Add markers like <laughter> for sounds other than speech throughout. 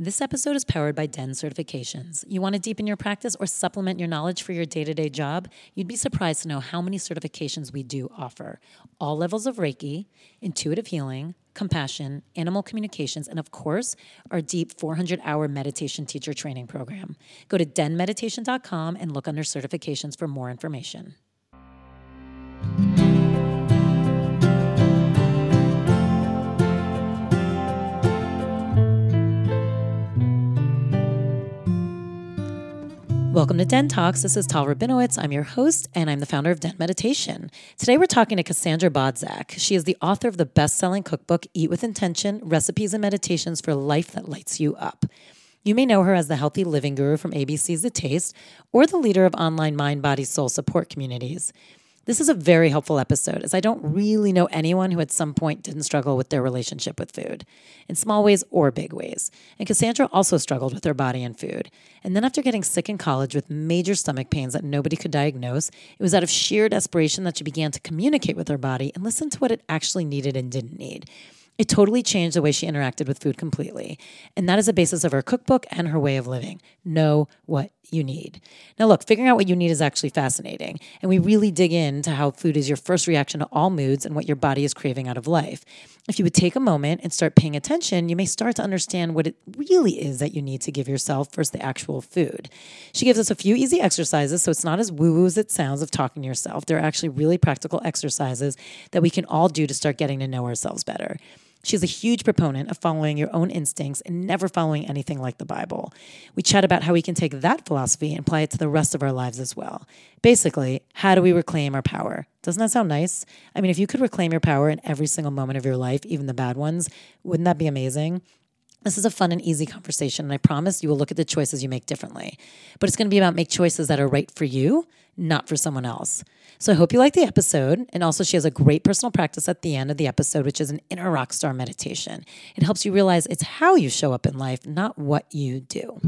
This episode is powered by DEN certifications. You want to deepen your practice or supplement your knowledge for your day to day job? You'd be surprised to know how many certifications we do offer. All levels of Reiki, intuitive healing, compassion, animal communications, and of course, our deep 400 hour meditation teacher training program. Go to denmeditation.com and look under certifications for more information. Welcome to Den Talks. This is Tal Rabinowitz. I'm your host, and I'm the founder of Den Meditation. Today, we're talking to Cassandra Bodzak. She is the author of the best selling cookbook, Eat with Intention Recipes and Meditations for Life That Lights You Up. You may know her as the healthy living guru from ABC's The Taste or the leader of online mind, body, soul support communities. This is a very helpful episode as I don't really know anyone who at some point didn't struggle with their relationship with food, in small ways or big ways. And Cassandra also struggled with her body and food. And then after getting sick in college with major stomach pains that nobody could diagnose, it was out of sheer desperation that she began to communicate with her body and listen to what it actually needed and didn't need. It totally changed the way she interacted with food completely. And that is the basis of her cookbook and her way of living. Know what you need. Now, look, figuring out what you need is actually fascinating. And we really dig into how food is your first reaction to all moods and what your body is craving out of life. If you would take a moment and start paying attention, you may start to understand what it really is that you need to give yourself versus the actual food. She gives us a few easy exercises, so it's not as woo woo as it sounds of talking to yourself. They're actually really practical exercises that we can all do to start getting to know ourselves better. She's a huge proponent of following your own instincts and never following anything like the Bible. We chat about how we can take that philosophy and apply it to the rest of our lives as well. Basically, how do we reclaim our power? Doesn't that sound nice? I mean, if you could reclaim your power in every single moment of your life, even the bad ones, wouldn't that be amazing? This is a fun and easy conversation, and I promise you will look at the choices you make differently. But it's going to be about make choices that are right for you, not for someone else. So I hope you like the episode. And also, she has a great personal practice at the end of the episode, which is an inner rock star meditation. It helps you realize it's how you show up in life, not what you do.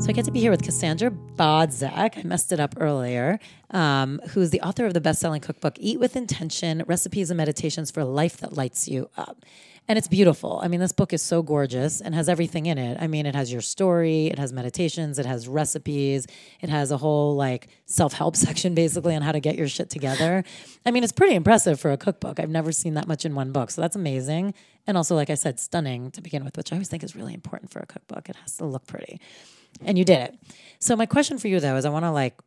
So I get to be here with Cassandra Bodzak. I messed it up earlier. Um, who's the author of the best-selling cookbook "Eat with Intention: Recipes and Meditations for a Life That Lights You Up." And it's beautiful. I mean, this book is so gorgeous and has everything in it. I mean, it has your story, it has meditations, it has recipes, it has a whole like self-help <laughs> section basically on how to get your shit together. I mean, it's pretty impressive for a cookbook. I've never seen that much in one book. So that's amazing. And also, like I said, stunning to begin with, which I always think is really important for a cookbook. It has to look pretty and you did it. So my question for you though is I want to like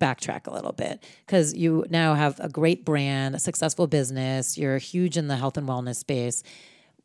backtrack a little bit because you now have a great brand, a successful business, you're huge in the health and wellness space.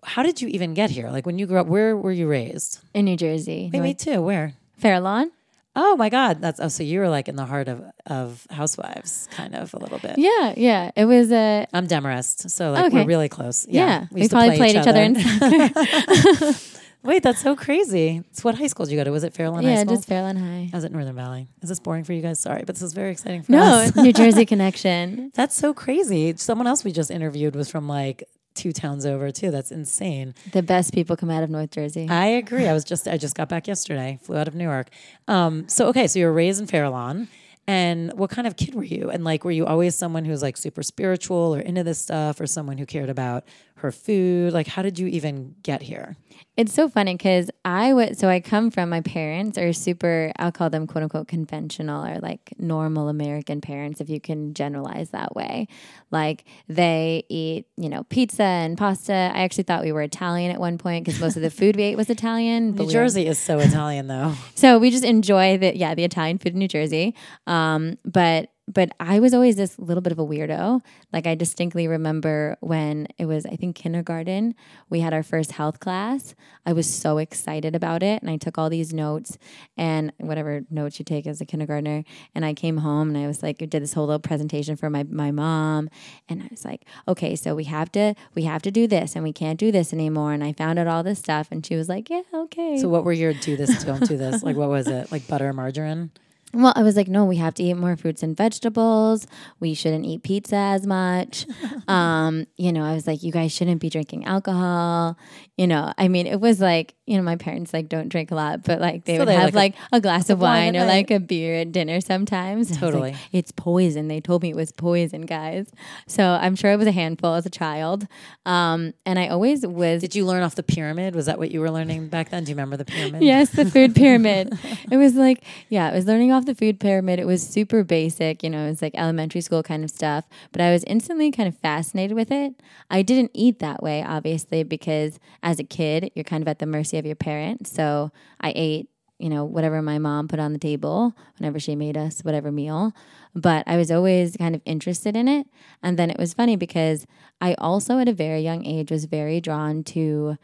How did you even get here? Like when you grew up, where were you raised? In New Jersey. Wait, me too. Where? Fair Lawn. Oh my God, that's oh. So you were like in the heart of of Housewives, kind of a little bit. Yeah, yeah. It was a. I'm Demarest, so like okay. we're really close. Yeah, yeah. we, we probably play played each other, other in. <laughs> Wait, that's so crazy. So what high school did you go to? Was it Fair Lawn yeah, High School? just Fair Lawn High. I was at Northern Valley. Is this boring for you guys? Sorry, but this is very exciting for no, us. No, New Jersey <laughs> connection. That's so crazy. Someone else we just interviewed was from like two towns over too. That's insane. The best people come out of North Jersey. I agree. I was just I just got back yesterday. Flew out of New York. Um, so okay, so you were raised in Fair Lawn. And what kind of kid were you? And like, were you always someone who's like super spiritual or into this stuff, or someone who cared about her food? Like, how did you even get here? It's so funny because I would, so I come from my parents are super, I'll call them quote unquote conventional or like normal American parents, if you can generalize that way. Like they eat, you know, pizza and pasta. I actually thought we were Italian at one point because most of the food we ate was Italian. <laughs> New Jersey is so Italian though. <laughs> so we just enjoy the, yeah, the Italian food in New Jersey. Um, but but I was always this little bit of a weirdo. Like I distinctly remember when it was, I think kindergarten, we had our first health class. I was so excited about it, and I took all these notes and whatever notes you take as a kindergartner. And I came home and I was like, did this whole little presentation for my my mom, and I was like, okay, so we have to we have to do this, and we can't do this anymore. And I found out all this stuff, and she was like, yeah, okay. So what were your do this, don't do this? <laughs> like what was it? Like butter, margarine? Well, I was like, no, we have to eat more fruits and vegetables. We shouldn't eat pizza as much. <laughs> um, you know, I was like, you guys shouldn't be drinking alcohol. You know, I mean, it was like, you know, my parents like don't drink a lot, but like they So would have like like a, glass of wine, or night. like a beer at dinner sometimes. Was like, Totally. it's poison. They told me it was poison, guys. So I'm sure it was a handful as a child. Um, and I always was Did you learn off the pyramid? Was that what you were learning back then? Do you remember the pyramid? Yes, the food pyramid. <laughs> it was like, yeah, it was learning off the food pyramid. It was super basic, you know, it was like elementary school kind of stuff. But I was instantly kind of fascinated with it. I didn't eat that way, obviously, because as a kid, you're kind of at the mercy of your parents. So I ate, you know, whatever my mom put on the table whenever she made us whatever meal. But I was always kind of interested in it. And then it was funny because I also, at a very young age, was very drawn to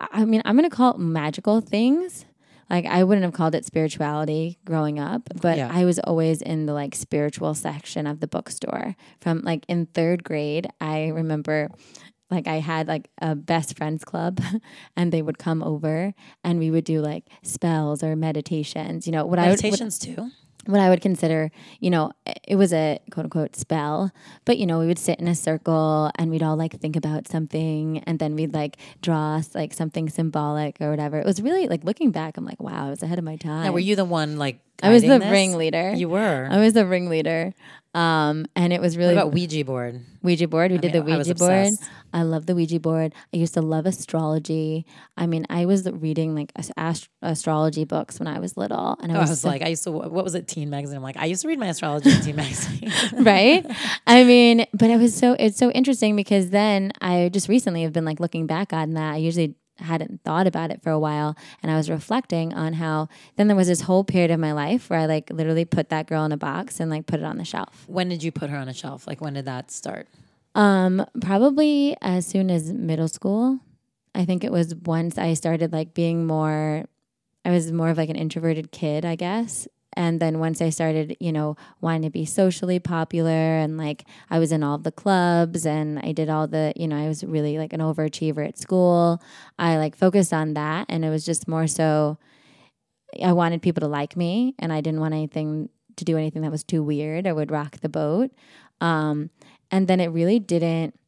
I mean, I'm going to call it magical things. Like I wouldn't have called it spirituality growing up, but Yeah. I was always in the like spiritual section of the bookstore. From like in 3rd grade, I remember like I had like a best friends club <laughs> and they would come over and we would do like spells or meditations. You know, what I would what- Meditations too. What I would consider, you know, eh, it was a quote unquote spell, but you know, we would sit in a circle and we'd all like think about something and then we'd like draw like something symbolic or whatever. It was really like looking back, I'm like, wow, I was ahead of my time. Now, were you the one like? I was the this? ringleader. You were. I was the ringleader. Um, and it was what really about Ouija board? Ouija board. We did mean, the I was Ouija board. I love the Ouija board. I used to love astrology. I mean, I was reading like ast- astrology books when I was little, and I Oh, I was, was like, I used to. What was it? Teen magazine. I'm like, I used to read my astrology in Teen magazine. <laughs> <laughs> right? I mean, but it was so it's so interesting because then I just recently have been like looking back on that. I usually hadn't thought about it for a while and I was reflecting on how then there was this whole period of my life where I like literally put that girl in a box and like put it on the shelf. when did you put her on a shelf? Like, when did that start? Um probably as soon as middle school. I think it was once I started like being more I was more of like an introverted kid, I guess. And then once I started, you know, wanting to be socially popular and like I was in all the clubs and I did all the, you know, I was really like an overachiever at school. I like focused on that and it was just more so I wanted people to like me and I didn't want anything to do anything that was too weird or would rock the boat. Um, and then it really didn't,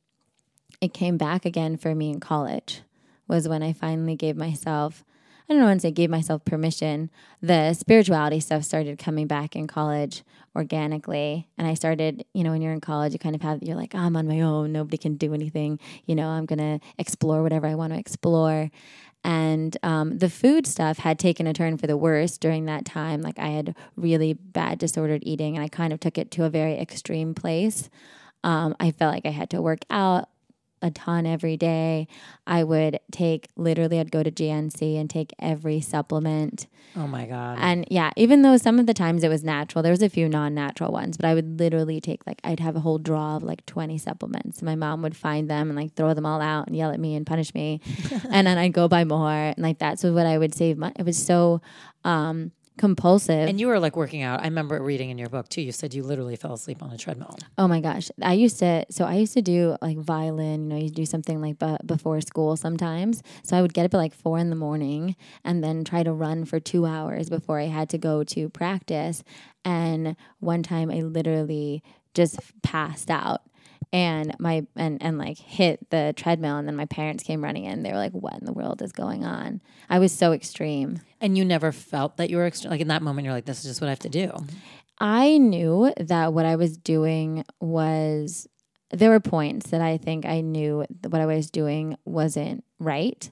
it came back again for me in college, was when I finally gave myself, I don't know to say gave myself permission. The spirituality stuff started coming back in college organically. And I started, you know, when you're in college, you kind of have, you're like, I'm on my own. Nobody can do anything. You know, I'm going to explore whatever I want to explore. And um, the food stuff had taken a turn for the worse during that time. Like I had really bad disordered eating, and I kind of took it to a very extreme place. Um, I felt like I had to work out a ton every day. I would take literally, I'd go to GNC and take every supplement. Oh my god. And yeah, even though some of the times it was natural, there was a few non-natural ones, but I would literally take like I'd have a whole drawer of like 20 supplements. My mom would find them and like throw them all out and yell at me and punish me. <laughs> and then I'd go buy more and like that's what I would save money. It was so um compulsive. and you were like working out. I remember reading in your book too. You said you literally fell asleep on a treadmill. Oh my gosh. I used to, so I used to do like violin, you know, you do something like before school sometimes. So I would get up at like four in the morning and then try to run for two hours before I had to go to practice. And one time I literally just passed out and my and and like hit the treadmill and then my parents came running in they were like what in the world is going on i was so extreme And you never felt that you were extra- like in that moment. You're like, this is just what I have to do. I knew that what I was doing was there were points that I think I knew that what I was doing wasn't right,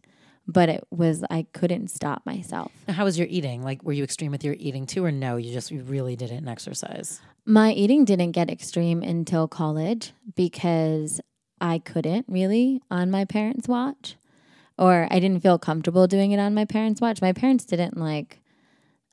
but it was I couldn't stop myself. Now, How was your eating? Like, were you extreme with your eating too, or no? You just you really didn't exercise. My eating didn't get extreme until college because I couldn't really on my parents' watch or I didn't feel comfortable doing it on my parents' watch. My parents didn't like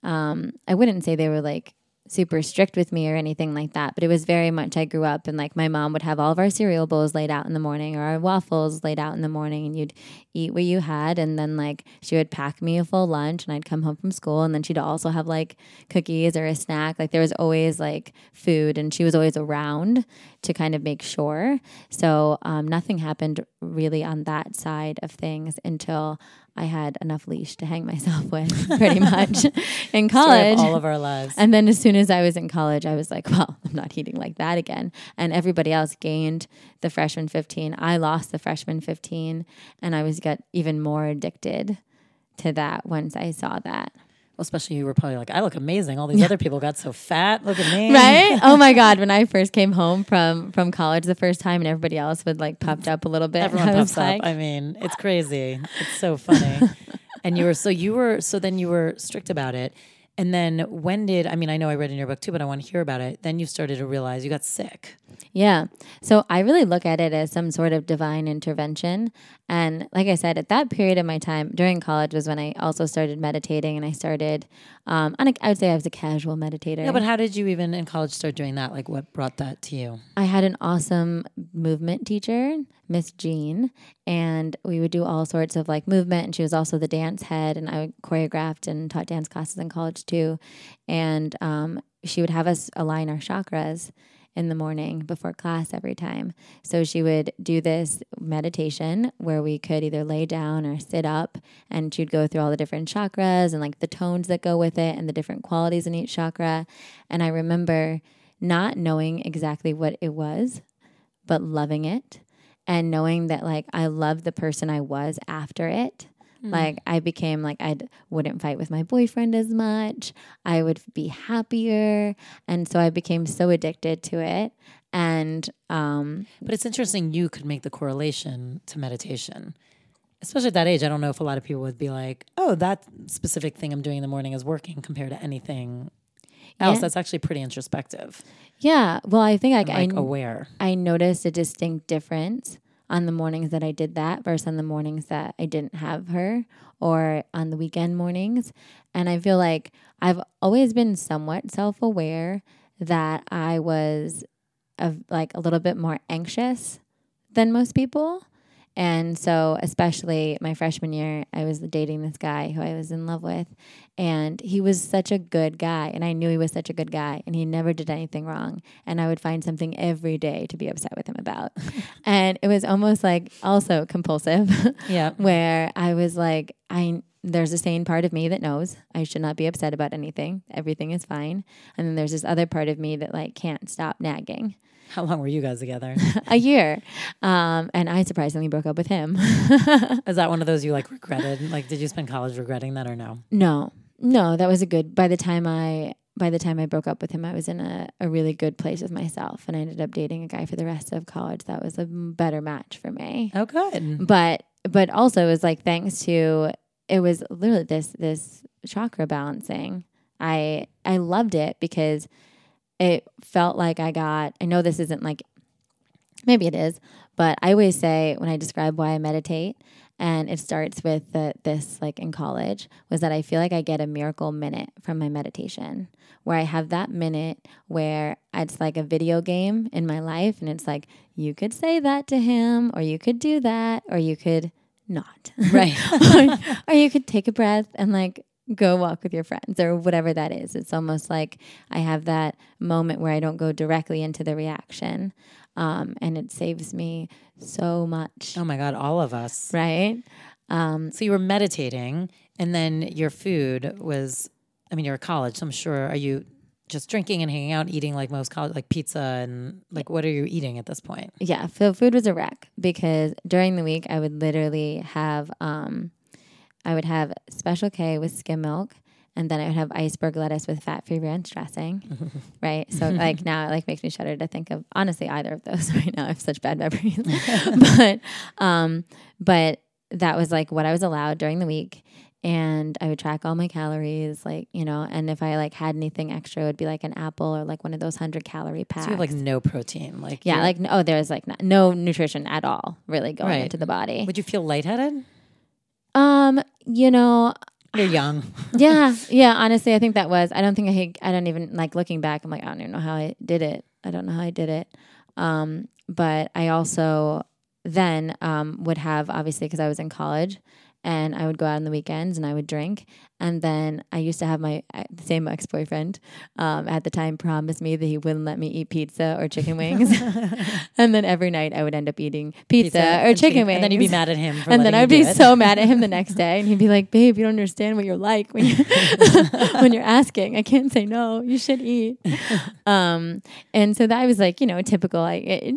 um I wouldn't say they were like super strict with me or anything like that, but it was very much I grew up and like my mom would have all of our cereal bowls laid out in the morning or our waffles laid out in the morning and you'd eat what you had and then like she would pack me a full lunch and I'd come home from school and then she'd also have like cookies or a snack. Like there was always like food and she was always around to kind of make sure. So um, nothing happened really on that side of things until I had enough leash to hang myself <laughs> with, pretty much <laughs> in of college. all of our lives. And then as soon as I was in college, I was like, well, <laughs> I'm not eating like that again. And everybody else gained the freshman 15. I lost the freshman 15 and I was got even more addicted to that once I saw that. Especially you were probably like, I look amazing. All these other people got so fat. Look at me. Right? <laughs> oh my god, when I first came home from from college the first time and everybody else would like puffed up a little bit. Everyone <laughs> like, up. I mean, it's crazy. It's so funny. <laughs> and you were so you were so then you were strict about it. And then when did I mean I know I read in your book too, but I want to hear about it. Then you started to realize you got sick. Yeah. So I really look at it as some sort of divine intervention. And like I said, at that period of my time during college was when I also started meditating and I started, um, on a, I would say I was a casual meditator. Yeah, but how did you even in college start doing that? Like what brought that to you? I had an awesome movement teacher, Miss Jean, and we would do all sorts of like movement. And she was also the dance head, and I choreographed and taught dance classes in college too. And um, she would have us align our chakras in the morning before class every time. So she would do this meditation where we could either lay down or sit up, and she'd go through all the different chakras and like the tones that go with it and the different qualities in each chakra. And I remember not knowing exactly what it was, but loving it and knowing that like I loved the person I was after it. Like I became like I wouldn't fight with my boyfriend as much. I would be happier, and so I became so addicted to it. And um, But it's interesting you could make the correlation to meditation. Especially at that age, I don't know if a lot of people would be like, "Oh, that specific thing I'm doing in the morning is working compared to anything else." Yeah. That's actually pretty introspective, yeah, well, I think like, like I aware. I noticed a distinct difference on the mornings that I did that versus on the mornings that I didn't have her or on the weekend mornings. And I feel like I've always been somewhat self aware that I was of like a little bit more anxious than most people. And so, especially my freshman year, I was dating this guy who I was in love with, and he was such a good guy. And I knew he was such a good guy, and he never did anything wrong. And I would find something every day to be upset with him about. <laughs> and it was almost like also compulsive, Yeah. <laughs> where I was like, I. There's a sane part of me that knows I should not be upset about anything. Everything is fine. And then there's this other part of me that like can't stop nagging. <laughs> How long were you guys together? <laughs> a year. Um, and I surprisingly broke up with him. <laughs> Is that one of those you like regretted? Like, did you spend college regretting that or no? no, no, that was a good. By the time I by the time I broke up with him, I was in a, a really good place with myself, and I ended up dating a guy for the rest of college. That was a better match for me. Oh, good. But but also it was like thanks to it was literally this this chakra balancing. I I loved it because it felt like I got. I know this isn't like maybe it is, but I always say when I describe why I meditate, and it starts with the, this like in college was that I feel like I get a miracle minute from my meditation where I have that minute where it's like a video game in my life and it's like you could say that to him or you could do that or you could not Right. <laughs> or, or you could take a breath and like go walk with your friends or whatever that is. It's almost like I have that moment where I don't go directly into the reaction. Um, and it saves me so much. Oh my God, all of us. Right? Um, So you were meditating, and then your food was. I mean, you're at college, so I'm sure. Are you just drinking and hanging out, eating like most college, like pizza and like what are you eating at this point? yeah, so food was a wreck because during the week I would literally have um, I would have Special K with skim milk, and then I would have iceberg lettuce with fat-free ranch dressing. <laughs> right. So <laughs> like now it like makes me shudder to think of honestly either of those <laughs> right now. I have such bad memories, but um, but that was like what I was allowed during the week. And I would track all my calories, like, you know, and if I like had anything extra, it would be like an apple or like one of those hundred calorie packs. So you have like no protein, like Yeah, like oh, there's like no, no nutrition at all really going Right. into the body. Would you feel lightheaded? Um, you know, You're young. <sighs> yeah, yeah. Honestly, I think that was. I don't think I. had- I don't even like looking back. I'm like, I don't even know how I did it. I don't know how I did it. Um, but I also then um would have obviously because I was in college. And I would go out on the weekends and I would drink. And then I used to have my uh, same ex boyfriend um, at the time promise me that he wouldn't let me eat pizza or chicken wings. <laughs> and then every night I would end up eating pizza, or chicken wings. And then you'd be mad at him for and then I'd be it. so mad at him the next day, and he'd be like, "Babe, you don't understand what you're like when you <laughs> when you're asking. I can't say no. You should eat." <laughs> um, and so that was like you know typical, like it,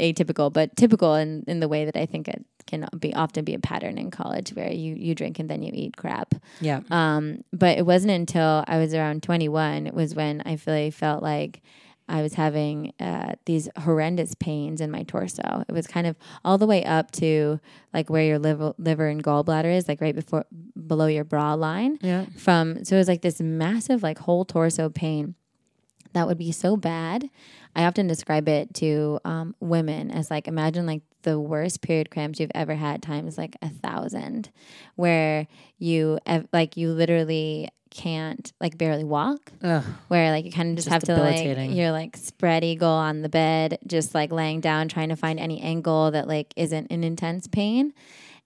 atypical, but typical in in the way that I think it can be often be a pattern in college where you you drink and then you eat crap. Yeah. Um, but it wasn't until I was around 21 it was when I really felt like I was having uh, these horrendous pains in my torso. It was kind of all the way up to like where your liver, liver and gallbladder is, like right before below your bra line. Yeah. From so it was like this massive like whole torso pain that would be so bad. I often describe it to um, women as like imagine like the worst period cramps you've ever had times like a thousand, where you ev- like you literally can't like barely walk Ugh. where like you kind of just, Just have to like you're like spread eagle on the bed just like laying down trying to find any angle that like isn't an intense pain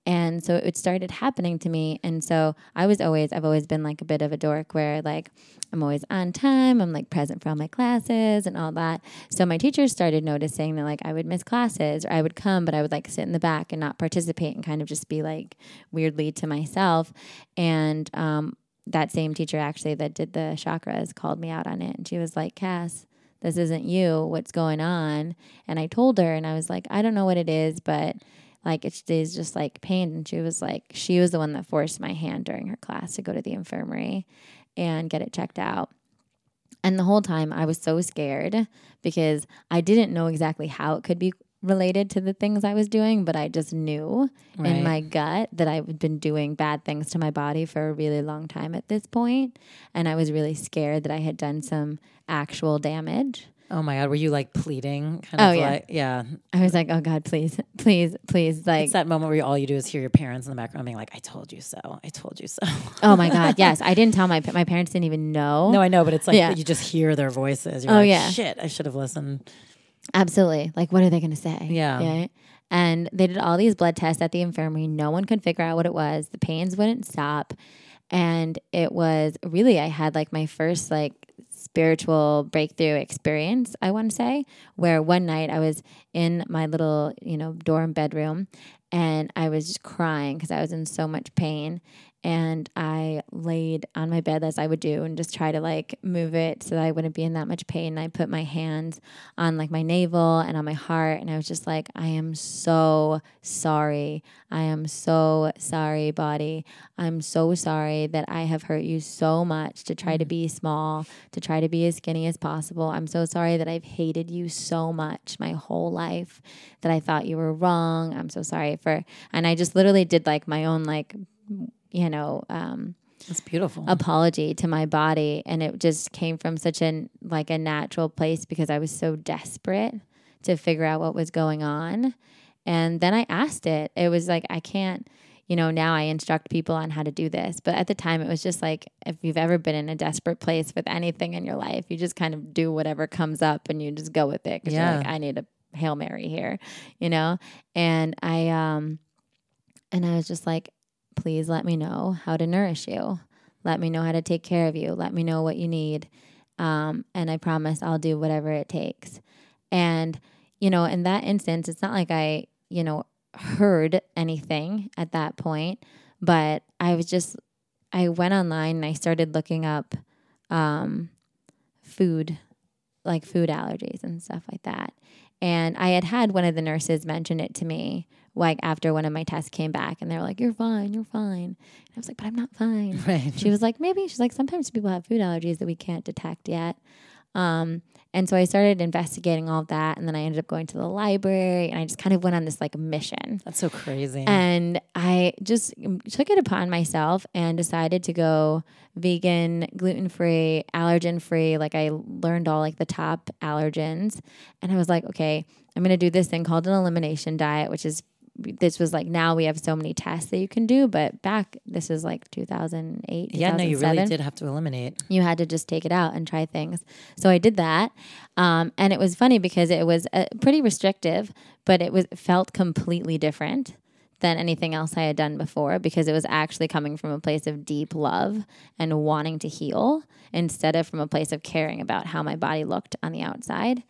and so it started happening to me. And so i was always i've always been like a bit of a dork where like i'm always on time i'm like present for all my classes and all that. So my teachers started noticing that like i would miss classes or i would come but i would like sit in the back and not participate and kind of just be like weirdly to myself. And um, that same teacher actually that did the chakras called me out on it. And she was like cass this isn't you. What's going on? And i told her and i was like i don't know what it is but like it is just like pain and she was like she was the one that forced my hand during her class to go to the infirmary and get it checked out and the whole time i was so scared because i didn't know exactly how it could be related to the things i was doing but i just knew Right. in my gut that I've been doing bad things to my body for a really long time at this point, and I was really scared that I had done some actual damage. Oh my God. Were you like pleading? Kind Oh, of yeah. like, yeah. I was like, "Oh God, please, <laughs> please, please!" Like, It's that moment where you, all you do is hear your parents in the background being like, I told you so. I told you so. <laughs> oh my God, yes, I didn't tell my my parents didn't even know. <laughs> no, I know, but it's like Yeah. you just hear their voices. You're Oh, like, yeah. shit, I should have listened. Absolutely. Like, what are they going to say? Yeah. And they did all these blood tests at the infirmary. No one could figure out what it was. The pains wouldn't stop. And it was really, I had like my first like spiritual breakthrough experience, I want to say, where one night I was in my little, you know, dorm bedroom and I was just crying because I was in so much pain. And I laid on my bed as I would do and just try to like move it so that I wouldn't be in that much pain. And I put my hands on like my navel and on my heart. And I was just like, I am so sorry. I am so sorry, body. I'm so sorry that I have hurt you so much to try to mm-hmm. be small, to try to be as skinny as possible. I'm so sorry that I've hated you so much my whole life, that I thought you were wrong. I'm so sorry for, and I just literally did like my own, like, you know, um, It's beautiful. apology to my body. And it just came from such an like a natural place because I was so desperate to figure out what was going on. And then I asked it. It was like I can't you know now I instruct people on how to do this. But at the time it was just like if you've ever been in a desperate place with anything in your life you just kind of do whatever comes up and you just go with it because Yeah. you're like I need a hail mary here you know? And I um and I was just like please let me know how to nourish you let me know how to take care of you. Let me know what you need. Um, and I promise I'll do whatever it takes. And, you know, in that instance, it's not like I, you know, heard anything at that point, but I was just, I went online and I started looking up um, food, like food allergies and stuff like that. And I had had one of the nurses mention it to me, like after one of my tests came back, and they were like, "You're fine, you're fine." And I was like, "But I'm not fine." <laughs> right. She was like, maybe she's like, sometimes people have food allergies that we can't detect yet. Um, and so I started investigating all of that, and then I ended up going to the library, and I just kind of went on this like mission. That's so crazy. And I just took it upon myself and decided to go vegan, gluten free, allergen free. Like I learned all like the top allergens. And I was like, okay, I'm going to do this thing called an elimination diet, which is this was like now we have so many tests that you can do, but back this is like 2008. yeah, no, you really did have to eliminate. you had to just take it out and try things. So I did that, um, and it was funny because it was uh, pretty restrictive, but it was felt completely different than anything else I had done before because it was actually coming from a place of deep love and wanting to heal instead of from a place of caring about how my body looked on the outside.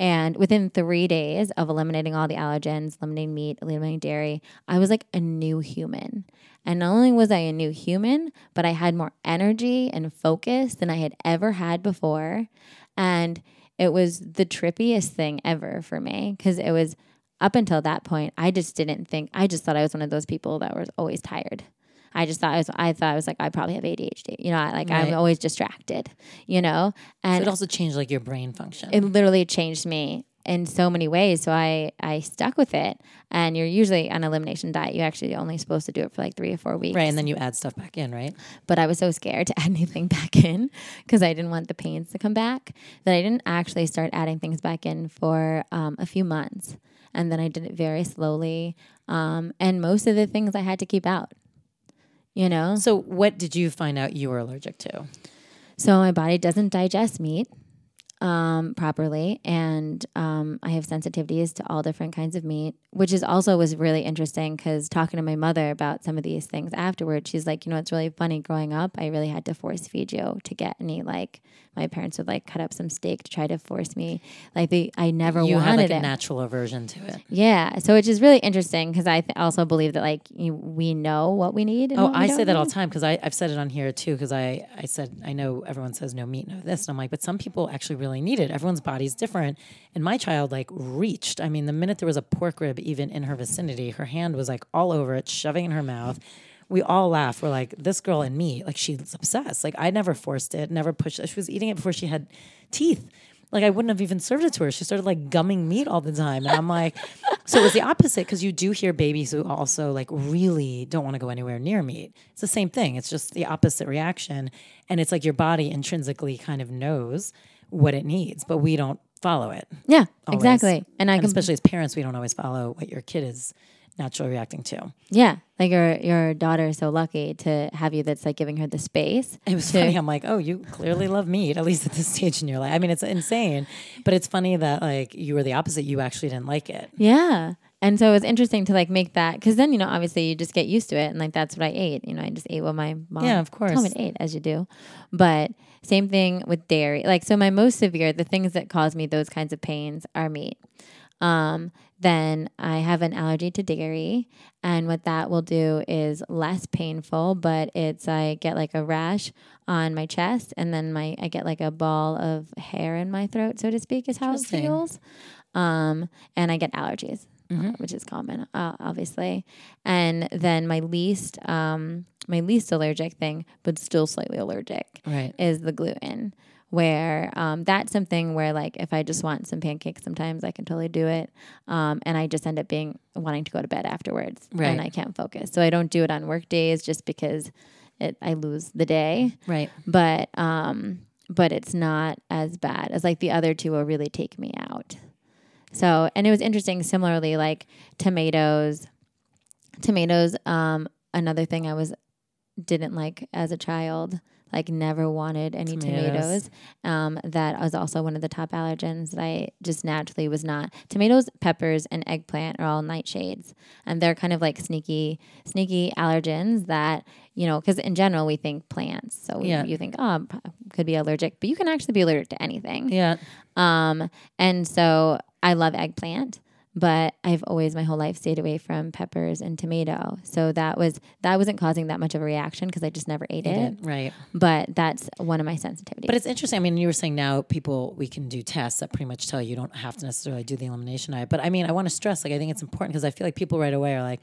And within three days of eliminating all the allergens, eliminating meat, eliminating dairy, I was like a new human. And not only was I a new human, but I had more energy and focus than I had ever had before. And it was the trippiest thing ever for me because it was up until that point, I just didn't think, I just thought I was one of those people that was always tired. I just thought I was, I thought I was like, I probably have ADHD, you know, like Right. I'm always distracted, you know, So and it also changed like your brain function. it literally changed me in so many ways. So I, I stuck with it. And you're usually on elimination diet. You're actually only supposed to do it for like three or four weeks. right. And then you add stuff back in, right? but I was so scared <laughs> to add anything back in because I didn't want the pains to come back that I didn't actually start adding things back in for um, a few months. And then I did it very slowly. Um, and most of the things I had to keep out, you know? So what did you find out you were allergic to? So my body doesn't digest meat um, properly, and um, I have sensitivities to all different kinds of meat, which is also was really interesting because talking to my mother about some of these things afterwards, she's like, you know, it's really funny. Growing up, I really had to force feed you to get any like. My parents would like cut up some steak to try to force me. Like they, I never You wanted had like a natural aversion to it. yeah, so which is really interesting because I th- also believe that like you, we know what we need. And Oh, I say that all the time because I've said it on here too. Because I, I said, I know everyone says no meat, no this. And I'm like, but some people actually really need it. Everyone's body's different. And my child like reached. I mean, the minute there was a pork rib even in her vicinity, her hand was like all over it, shoving in her mouth. We all laugh. We're like, this girl and me, like she's obsessed. Like I never forced it, never pushed it. She was eating it before she had teeth. Like I wouldn't have even served it to her. She started like gumming meat all the time, and I'm like, <laughs> so it was the opposite because you do hear babies who also like really don't want to go anywhere near meat. It's the same thing. It's just the opposite reaction, and it's like your body intrinsically kind of knows what it needs, but we don't follow it. Yeah, always. exactly. And I And can especially as parents, we don't always follow what your kid is naturally reacting to. Yeah, like your your daughter is so lucky to have you. That's like giving her the space. It was to- funny. I'm like, oh, you clearly love meat, at least at this <laughs> stage in your life. I mean, it's insane, but it's funny that like you were the opposite. You actually didn't like it. Yeah, and so it was interesting to like make that because then you know obviously you just get used to it and like that's what I ate. You know, I just ate what my mom Yeah, of told me course. to eat as you do. But same thing with dairy. Like so, my most severe the things that cause me those kinds of pains are meat. Um, then I have an allergy to dairy, and what that will do is less painful, but it's I get like a rash on my chest, and then my I get like a ball of hair in my throat, so to speak, is how it feels. Um, and I get allergies, uh, which is common, uh, obviously. And then my least um, my least allergic thing, but still slightly allergic, Right. is the gluten. Where um, that's something where like if I just want some pancakes, sometimes I can totally do it, um, and I just end up being wanting to go to bed afterwards, Right. and I can't focus. So I don't do it on work days just because it I lose the day. Right. But um, but it's not as bad as like the other two will really take me out. So and it was interesting. Similarly, like tomatoes, tomatoes. Um, another thing I was didn't like as a child. Like never wanted any Tomatoes. tomatoes. Um, that was also one of the top allergens that I just naturally was not. Tomatoes, peppers, and eggplant are all nightshades, and they're kind of like sneaky, sneaky allergens that you know. Because in general, we think plants, so we- Yeah. you think oh, could be allergic, but you can actually be allergic to anything. Yeah. Um, and so I love eggplant, but I've always my whole life stayed away from peppers and tomato. So that was that wasn't causing that much of a reaction because I just never ate it. Right. But that's one of my sensitivities. But it's interesting. I mean, you were saying now people we can do tests that pretty much tell you you don't have to necessarily do the elimination diet. But I mean, I want to stress like I think it's important because I feel like people right away are like,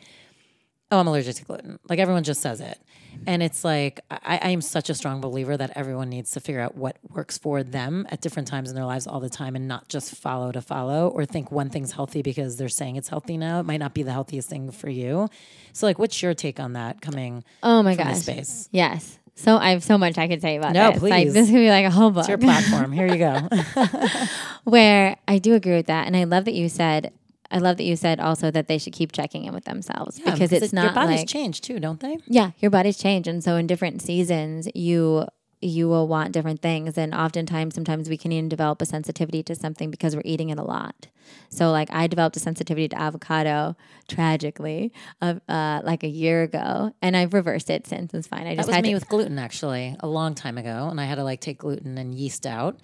"Oh, I'm allergic to gluten." Like everyone just says it, and it's like I, I am such a strong believer that everyone needs to figure out what works for them at different times in their lives all the time, and not just follow to follow or think one thing's healthy because they're saying it's healthy now. It might not be the healthiest thing for you. So, like, what's your take on that coming oh my gosh. this space? Yes. So I have so much I could say about No, this. Like please. this could be like a whole book. It's your platform. Here you go. <laughs> <laughs> where I do agree with that, and I love that you said. I love that you said also that they should keep checking in with themselves Yeah, because it's it- not your bodies like change too, don't they? Yeah, your bodies change. And so in different seasons, you you will want different things. And oftentimes, sometimes we can even develop a sensitivity to something because we're eating it a lot. So, like, I developed a sensitivity to avocado tragically, uh, uh, like a year ago, and I've reversed it since. It's fine. I That just was had me to, with gluten actually a long time ago, and I had to like take gluten and yeast out,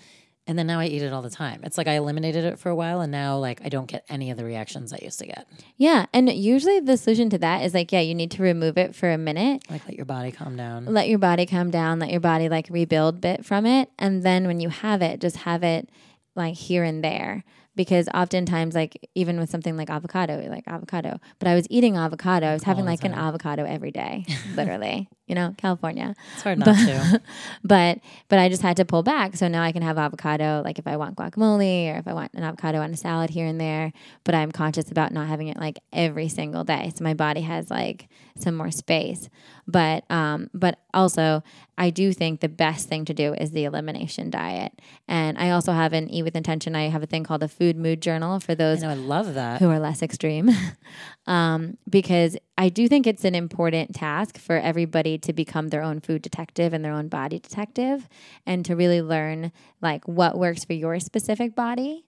and then now I eat it all the time. It's like I eliminated it for a while, and now like I don't get any of the reactions I used to get. yeah. And usually, the solution to that is like, yeah, you need to remove it for a minute. Like let your body calm down. let your body calm down, let your body like rebuild bit from it. And then when you have it, just have it like here and there. Because oftentimes, like even with something like avocado, like avocado, but I was eating avocado. I was having like an avocado every day, literally, you know, California. It's hard <laughs> not to. <laughs> But but I just had to pull back. So now I can have avocado like if I want guacamole or if I want an avocado on a salad here and there. But I'm conscious about not having it like every single day. So my body has like some more space. But um but also I do think the best thing to do is the elimination diet. And I also have an eat with intention. I have a thing called a food mood journal for I those know I love that. who are less extreme <laughs> um, because I do think it's an important task for everybody to become their own food detective and their own body detective and to really learn like what works for your specific body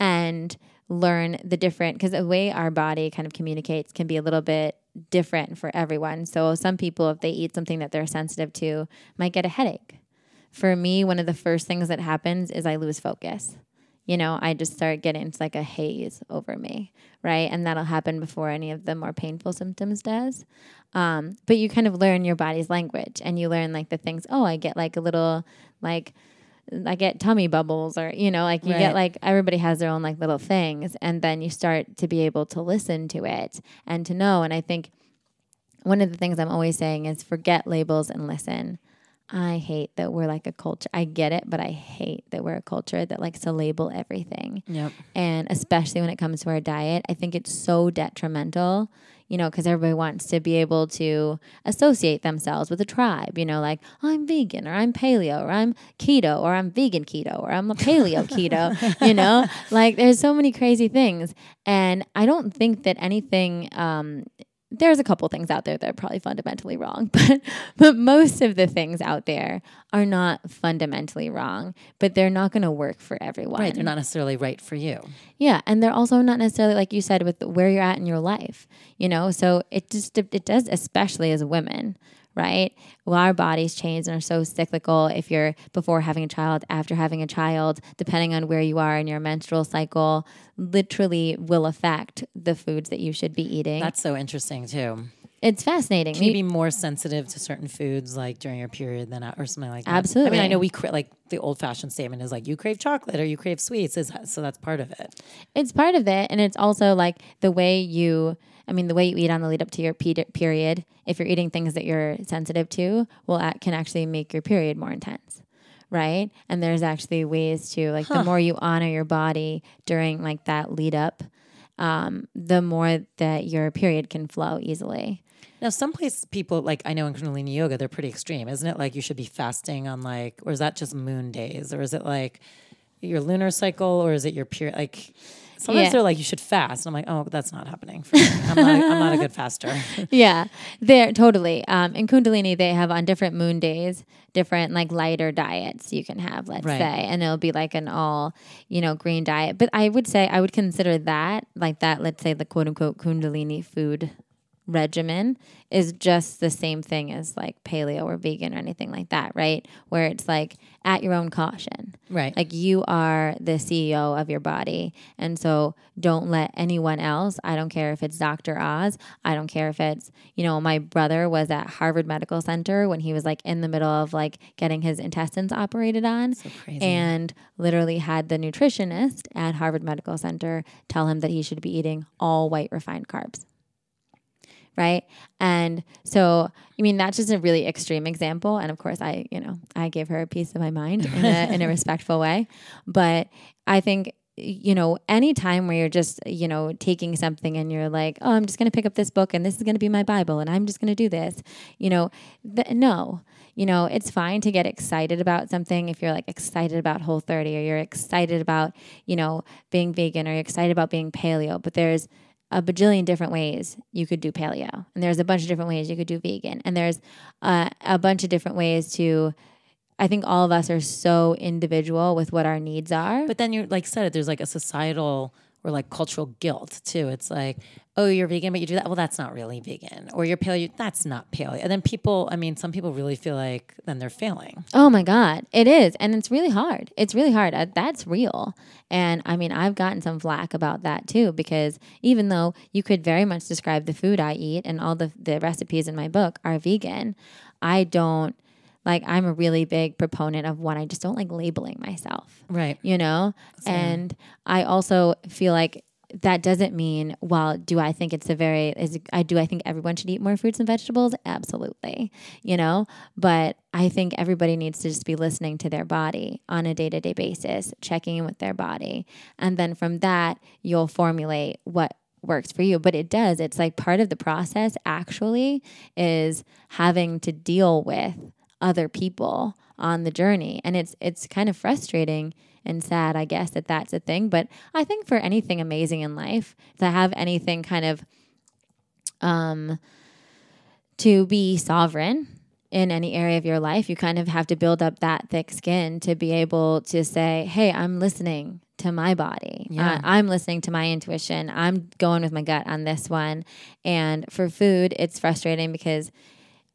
and learn the different because the way our body kind of communicates can be a little bit different for everyone so some people if they eat something that they're sensitive to might get a headache for me one of the first things that happens is i lose focus you know, I just start getting it's like a haze over me, right? And that'll happen before any of the more painful symptoms does. Um, but you kind of learn your body's language and you learn like the things, oh, I get like a little like I get tummy bubbles or you know, like you Right. get like everybody has their own like little things and then you start to be able to listen to it and to know. And I think one of the things I'm always saying is forget labels and listen. I hate that we're like a culture. I get it, but I hate that we're a culture that likes to label everything. Yep. And especially when it comes to our diet, I think it's so detrimental, you know, because everybody wants to be able to associate themselves with a tribe, you know, like I'm vegan or I'm paleo or I'm keto or I'm vegan keto or I'm a paleo <laughs> keto, you know, like there's so many crazy things. And I don't think that anything, um, there's a couple things out there that are probably fundamentally wrong, <laughs> but but most of the things out there are not fundamentally wrong, but they're not going to work for everyone. Right. They're not necessarily right for you. Yeah, and they're also not necessarily like you said with where you're at in your life, you know. So it just it does, especially as women, right? Well, our bodies change and are so cyclical. If you're before having a child, after having a child, depending on where you are in your menstrual cycle, literally will affect the foods that you should be eating. That's so interesting too. it's fascinating. Can you be more sensitive to certain foods like during your period than or something like that? Absolutely. I mean, I know we cra- like the old fashioned statement is like you crave chocolate or you crave sweets, is so that's part of it. it's part of it and it's also like the way you i mean the way you eat on the lead up to your period if you're eating things that you're sensitive to will act, can actually make your period more intense right and there's actually ways to like the more you honor your body during like that lead up um, the more that your period can flow easily Now, some place people like I know in Kundalini yoga, they're pretty extreme, isn't it? Like you should be fasting on like, or is that just moon days, or is it like your lunar cycle, or is it your period? Like sometimes Yeah. they're like you should fast, and I'm like, oh, that's not happening for me. I'm not, I'm not a good <laughs> faster. yeah, they're totally. Um, in Kundalini, they have on different moon days, different like lighter diets you can have, let's Right. say, and it'll be like an all, you know, green diet. But I would say I would consider that like that, let's say the quote unquote Kundalini food regimen is just the same thing as like paleo or vegan or anything like that, right? Where it's like at your own caution. Right. Like you are the CEO of your body. And so don't let anyone else, I don't care if it's Dr. Oz, I don't care if it's, you know, my brother was at Harvard Medical Center when he was like in the middle of like getting his intestines operated on crazy. and literally had the nutritionist at Harvard Medical Center tell him that he should be eating all white refined carbs right? And so i mean that's just a really extreme example. And of course i you know i gave her a piece of my mind in a, in a <laughs> respectful way. But i think you know any time where you're just you know taking something and you're like oh i'm just going to pick up this book and this is going to be my bible and i'm just going to do this you know th- no. You know it's fine to get excited about something if you're like excited about whole 30 or you're excited about you know being vegan or you're excited about being paleo. But there's a bajillion different ways you could do paleo, and there's a bunch of different ways you could do vegan, and there's uh, a bunch of different ways to I think all of us are so individual with what our needs are. But then you're like said it, there's like a societal or like cultural guilt too. It's like, oh, you're vegan, but you do that. Well, that's not really vegan. Or you're paleo, that's not paleo. And then people, I mean, some people really feel like then they're failing. Oh my God, it is. And it's really hard. It's really hard. Uh, That's real. And I mean, I've gotten some flack about that too, because even though you could very much describe the food I eat and all the, the recipes in my book are vegan, I don't like, I'm a really big proponent of one, I just don't like labeling myself Right. you know Same. and i also feel like that doesn't mean well do i think it's a very is i do i think everyone should eat more fruits and vegetables? Absolutely you know? But i think everybody needs to just be listening to their body on a day-to-day basis checking in with their body. And then from that you'll formulate what works for you. But it does it's like part of the process actually is having to deal with other people on the journey. And it's it's kind of frustrating and sad i guess that that's a thing. But i think for anything amazing in life to have anything kind of um to be sovereign in any area of your life you kind of have to build up that thick skin to be able to say hey i'm listening to my body. Yeah. I- i'm listening to my intuition. I'm going with my gut on this one. And for food it's frustrating because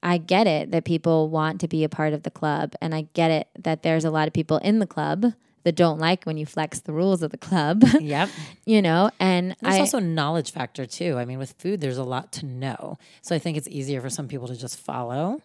I get it that people want to be a part of the club, and I get it that there's a lot of people in the club that don't like when you flex the rules of the club, Yep. <laughs> you know. And There's I also a knowledge factor too. I mean, with food, there's a lot to know. So I think it's easier for some people to just follow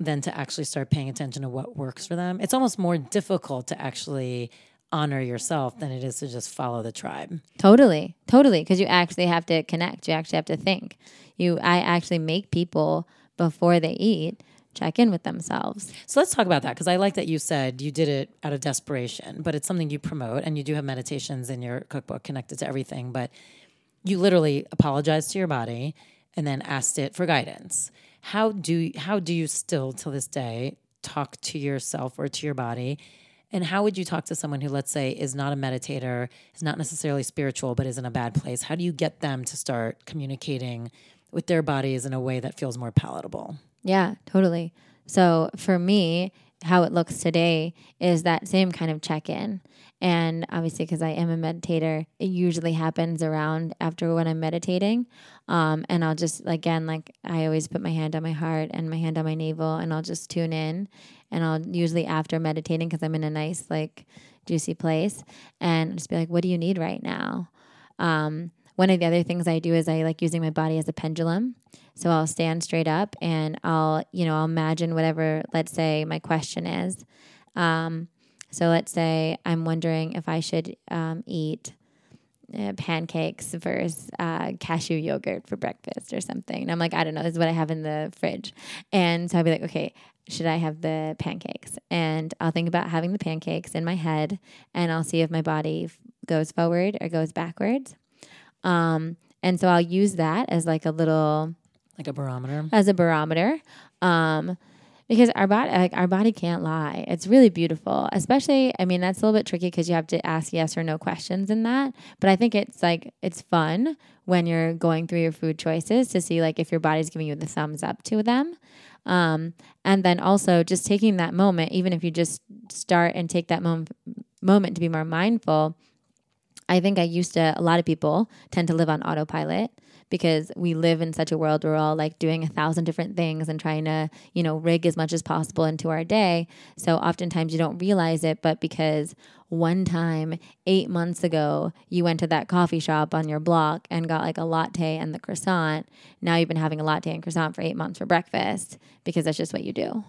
than to actually start paying attention to what works for them. It's almost more difficult to actually honor yourself than it is to just follow the tribe. totally, totally, because you actually have to connect. You actually have to think. You, I actually make people before they eat check in with themselves. So let's talk about that because I like that you said you did it out of desperation, but it's something you promote and you do have meditations in your cookbook connected to everything. But you literally apologized to your body and then asked it for guidance. How do how do you still till this day talk to yourself or to your body? And how would you talk to someone who, let's say, is not a meditator, is not necessarily spiritual, but is in a bad place? How do you get them to start communicating with their bodies in a way that feels more palatable? Yeah, totally. So for me, how it looks today is that same kind of check in. And obviously, because I am a meditator, it usually happens around after when I'm meditating. Um, and I'll just, again, like I always put my hand on my heart and my hand on my navel, and I'll just tune in. And I'll usually after meditating, because I'm in a nice, like, juicy place, and just be like, what do you need right now? Um, one of the other things I do is I like using my body as a pendulum. So I'll stand straight up and I'll, you know, I'll imagine whatever, let's say my question is. Um, so let's say I'm wondering if I should um, eat uh, pancakes versus uh, cashew yogurt for breakfast or something. And I'm like, I don't know, this is what I have in the fridge. And so I'll be like, okay, should I have the pancakes? And I'll think about having the pancakes in my head and I'll see if my body f- goes forward or goes backwards. Um, and so I'll use that as like a little Like a barometer? as a barometer. Um, because our body, like our body can't lie. It's really beautiful. Especially, I mean, that's a little bit tricky because you have to ask yes or no questions in that. But I think it's like it's fun when you're going through your food choices to see like if your body's giving you the thumbs up to them. Um, and then also just taking that moment, even if you just start and take that moment moment to be more mindful. I think I used to, a lot of people tend to live on autopilot because we live in such a world where we're all like doing a thousand different things and trying to, you know, rig as much as possible into our day. So oftentimes you don't realize it, but because one time eight months ago you went to that coffee shop on your block and got like a latte and the croissant, now you've been having a latte and croissant for eight months for breakfast because that's just what you do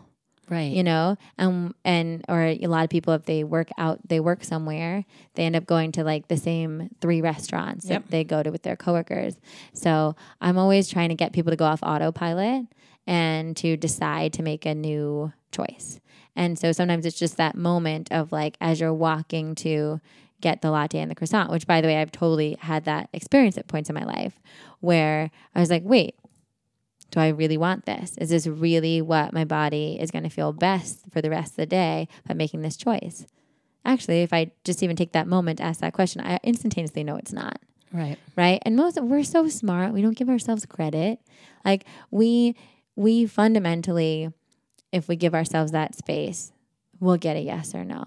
Right. you know um and or a lot of people if they work out they work somewhere they end up going to like the same three restaurants Yep. that they go to with their coworkers so i'm always trying to get people to go off autopilot and to decide to make a new choice and so sometimes it's just that moment of like as you're walking to get the latte and the croissant which by the way i've totally had that experience at points in my life where i was like wait do I really want this? Is this really what my body is going to feel best for the rest of the day by making this choice? Actually, if I just even take that moment to ask that question, I instantaneously know it's not. right. Right? And most of we're so smart, we don't give ourselves credit. Like we we fundamentally if we give ourselves that space, we'll get a yes or no.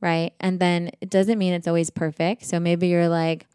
Right. And then it doesn't mean it's always perfect. So maybe you're like,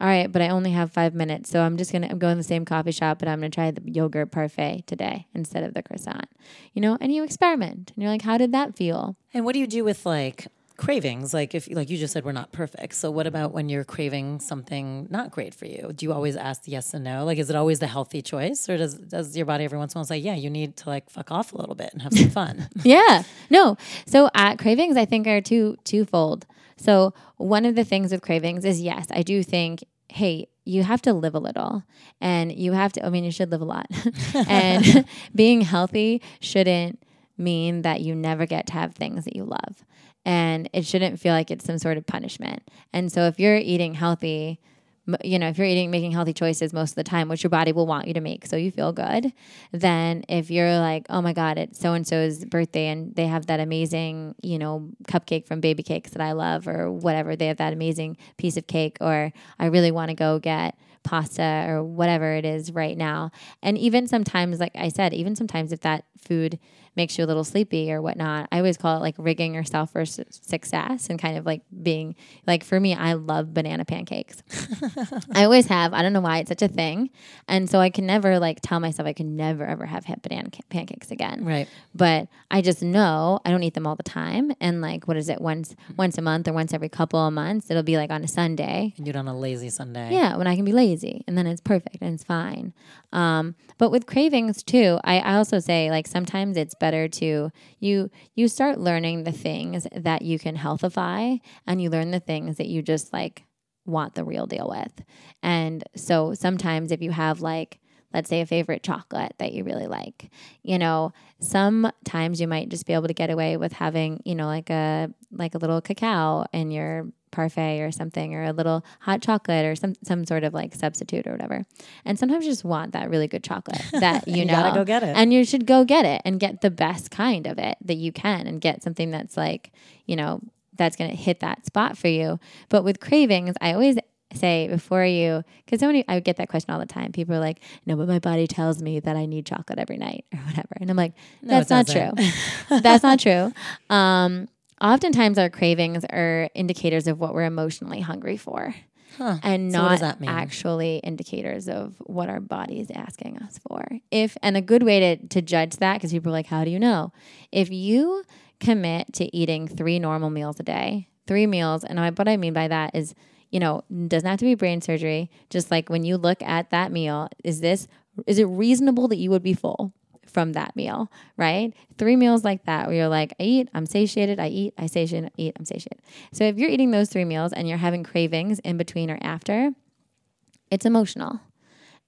all right, but I only have five minutes. So I'm just going to, I'm going to the same coffee shop, but I'm going to try the yogurt parfait today instead of the croissant, you know, and you experiment and you're like, how did that feel? And what do you do with like cravings? Like if, like you just said, we're not perfect. So what about when you're craving something not great for you? Do you always ask yes and no? Like, is it always the healthy choice or does, does your body every once in a while say, yeah, you need to like fuck off a little bit and have some fun? <laughs> yeah, no. So uh, cravings, I think are two, twofold. So one of the things with cravings is yes, I do think hey, you have to live a little and you have to, I mean, you should live a lot. <laughs> <laughs> and <laughs> being healthy shouldn't mean that you never get to have things that you love. And it shouldn't feel like it's some sort of punishment. And so if you're eating healthy, you know, if you're eating, making healthy choices most of the time, which your body will want you to make so you feel good, then if you're like, oh my God, it's so and so's birthday and they have that amazing, you know, cupcake from Baby Cakes that I love or whatever, they have that amazing piece of cake, or I really want to go get pasta or whatever it is right now. And even sometimes, like I said, even sometimes if that food makes you a little sleepy or whatnot. I always call it like rigging yourself for su- success and kind of like being like for me, I love banana pancakes. <laughs> I always have. I don't know why it's such a thing, and so I can never like tell myself I can never ever have banana ca- pancakes again. Right. But I just know I don't eat them all the time, and like what is it once once a month or once every couple of months? It'll be like on a Sunday. And you on a lazy Sunday. Yeah, when I can be lazy, and then it's perfect and it's fine. Um, but with cravings too, I, I also say like sometimes it's better to you you start learning the things that you can healthify and you learn the things that you just like want the real deal with. And so sometimes if you have like let's say a favorite chocolate that you really like. You know, sometimes you might just be able to get away with having, you know, like a like a little cacao in your parfait or something or a little hot chocolate or some some sort of like substitute or whatever. And sometimes you just want that really good chocolate <laughs> that you, you know. gotta go get it. And you should go get it and get the best kind of it that you can and get something that's like, you know, that's going to hit that spot for you. But with cravings, I always say before you because so many I get that question all the time. People are like, "No, but my body tells me that I need chocolate every night <laughs> or whatever," and I'm like, "That's no, not true. That's not <laughs> true." Um, oftentimes our cravings are indicators of what we're emotionally hungry for. Huh. And so not actually indicators of what our body is asking us for. If and a good way to, to judge that, because people are like, how do you know? If you commit to eating three normal meals a day, three meals, and I, what I mean by that is, you know, doesn't have to be brain surgery. Just like when you look at that meal, is this is it reasonable that you would be full? From that meal, right? Three meals like that where you're like, I eat, I'm satiated, I eat, I satiate, I eat, I'm satiated. So if you're eating those three meals and you're having cravings in between or after, it's emotional.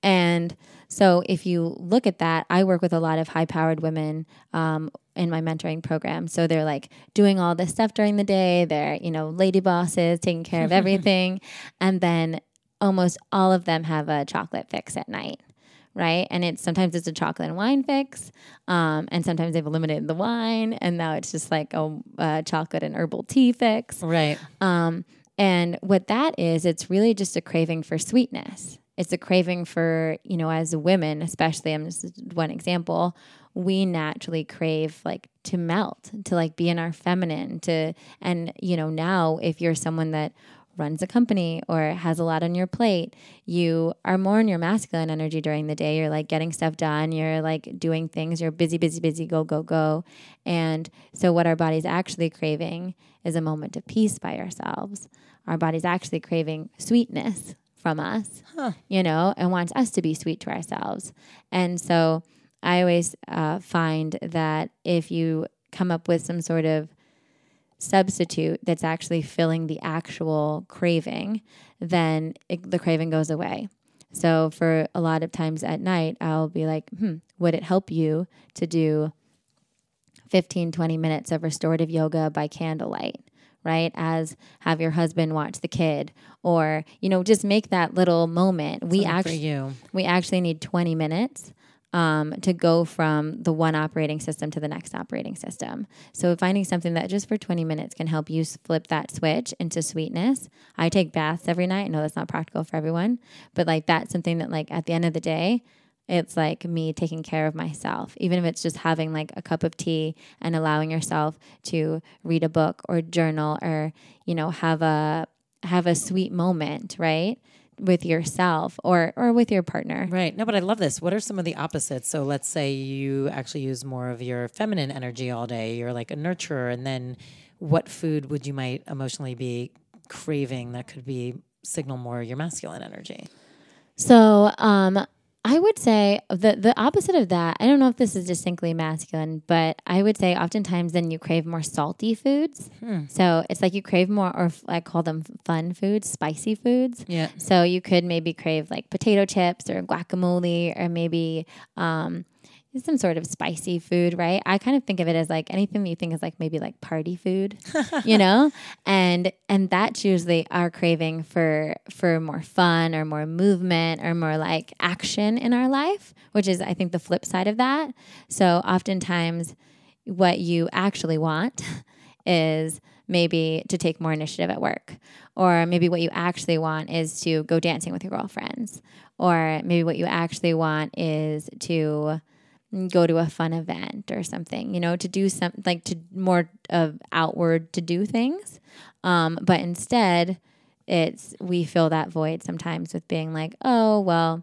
And so if you look at that, I work with a lot of high powered women um, in my mentoring program. So they're like doing all this stuff during the day. They're, you know, lady bosses, taking care of <laughs> everything. and then almost all of them have a chocolate fix at night right? And it's sometimes it's a chocolate and wine fix, um, and sometimes they've eliminated the wine, and now it's just like a, a chocolate and herbal tea fix, right? Um, and what that is, it's really just a craving for sweetness. It's a craving for you know, as women, especially. I'm just one example. We naturally crave like to melt, to like be in our feminine, to and you know now if you're someone that runs a company or has a lot on your plate, you are more in your masculine energy during the day. You're like getting stuff done, you're like doing things, you're busy, busy, busy, go, go, go. And so, what our body's actually craving is a moment of peace by ourselves. Our body's actually craving sweetness from us, huh. you know, and wants us to be sweet to ourselves. And so, I always uh, find that if you come up with some sort of substitute that's actually filling the actual craving, then it, the craving goes away. So, for a lot of times at night, I'll be like, hmm, would it help you to do 15, 20 minutes of restorative yoga by candlelight? right as have your husband watch the kid or you know just make that little moment we actually we actually need 20 minutes um, to go from the one operating system to the next operating system. So finding something that just for 20 minutes can help you flip that switch into sweetness. I take baths every night. I know that's not practical for everyone, but like that's something that like at the end of the day, It's like me taking care of myself, even if it's just having like a cup of tea and allowing yourself to read a book or journal or, you know, have a have a sweet moment, right? With yourself or or with your partner. Right. No, but I love this. What are some of the opposites? So let's say you actually use more of your feminine energy all day. You're like a nurturer, and then what food would you might emotionally be craving that could be signal more your masculine energy? So, um, I would say the the opposite of that. I don't know if this is distinctly masculine, but I would say oftentimes then you crave more salty foods. Hmm. So it's like you crave more, or f- I call them fun foods, spicy foods. Yeah. So you could maybe crave like potato chips or guacamole, or maybe um, some sort of spicy food, right? I kind of think of it as like anything that you think is like maybe like party food, <laughs> you know? And and that's usually our craving for for more fun or more movement or more like action in our life, which is I think the flip side of that. So oftentimes what you actually want <laughs> is maybe to take more initiative at work or maybe what you actually want is to go dancing with your girlfriends or maybe what you actually want is to go to a fun event or something, you know, to do some like to more of outward to do things. Um, but instead, it's we fill that void sometimes with being like, oh, well,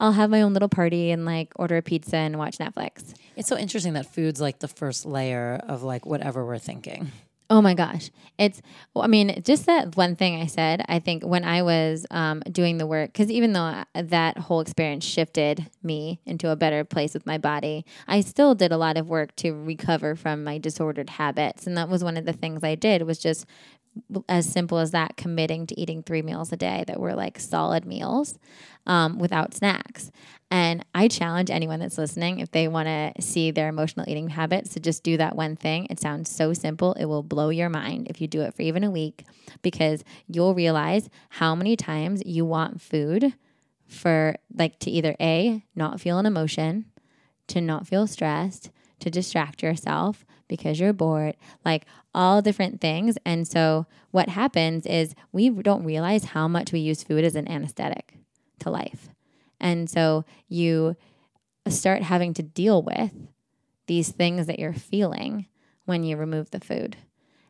I'll have my own little party and like order a pizza and watch Netflix. It's so interesting that food's like the first layer of like whatever we're thinking. Oh my gosh. It's, well, I mean, just that one thing I said, I think when I was um, doing the work, because even though uh, that whole experience shifted me into a better place with my body, I still did a lot of work to recover from my disordered habits. And that was one of the things I did was just as simple as that committing to eating three meals a day that were like solid meals um, without snacks. And i challenge anyone that's listening if they want to see their emotional eating habits to just do that one thing. It sounds so simple. It will blow your mind if you do it for even a week because you'll realize how many times you want food for like to either a not feel an emotion to not feel stressed to distract yourself because you're bored, like all different things. And so what happens is we don't realize how much we use food as an anesthetic to life. And so you start having to deal with these things that you're feeling when you remove the food.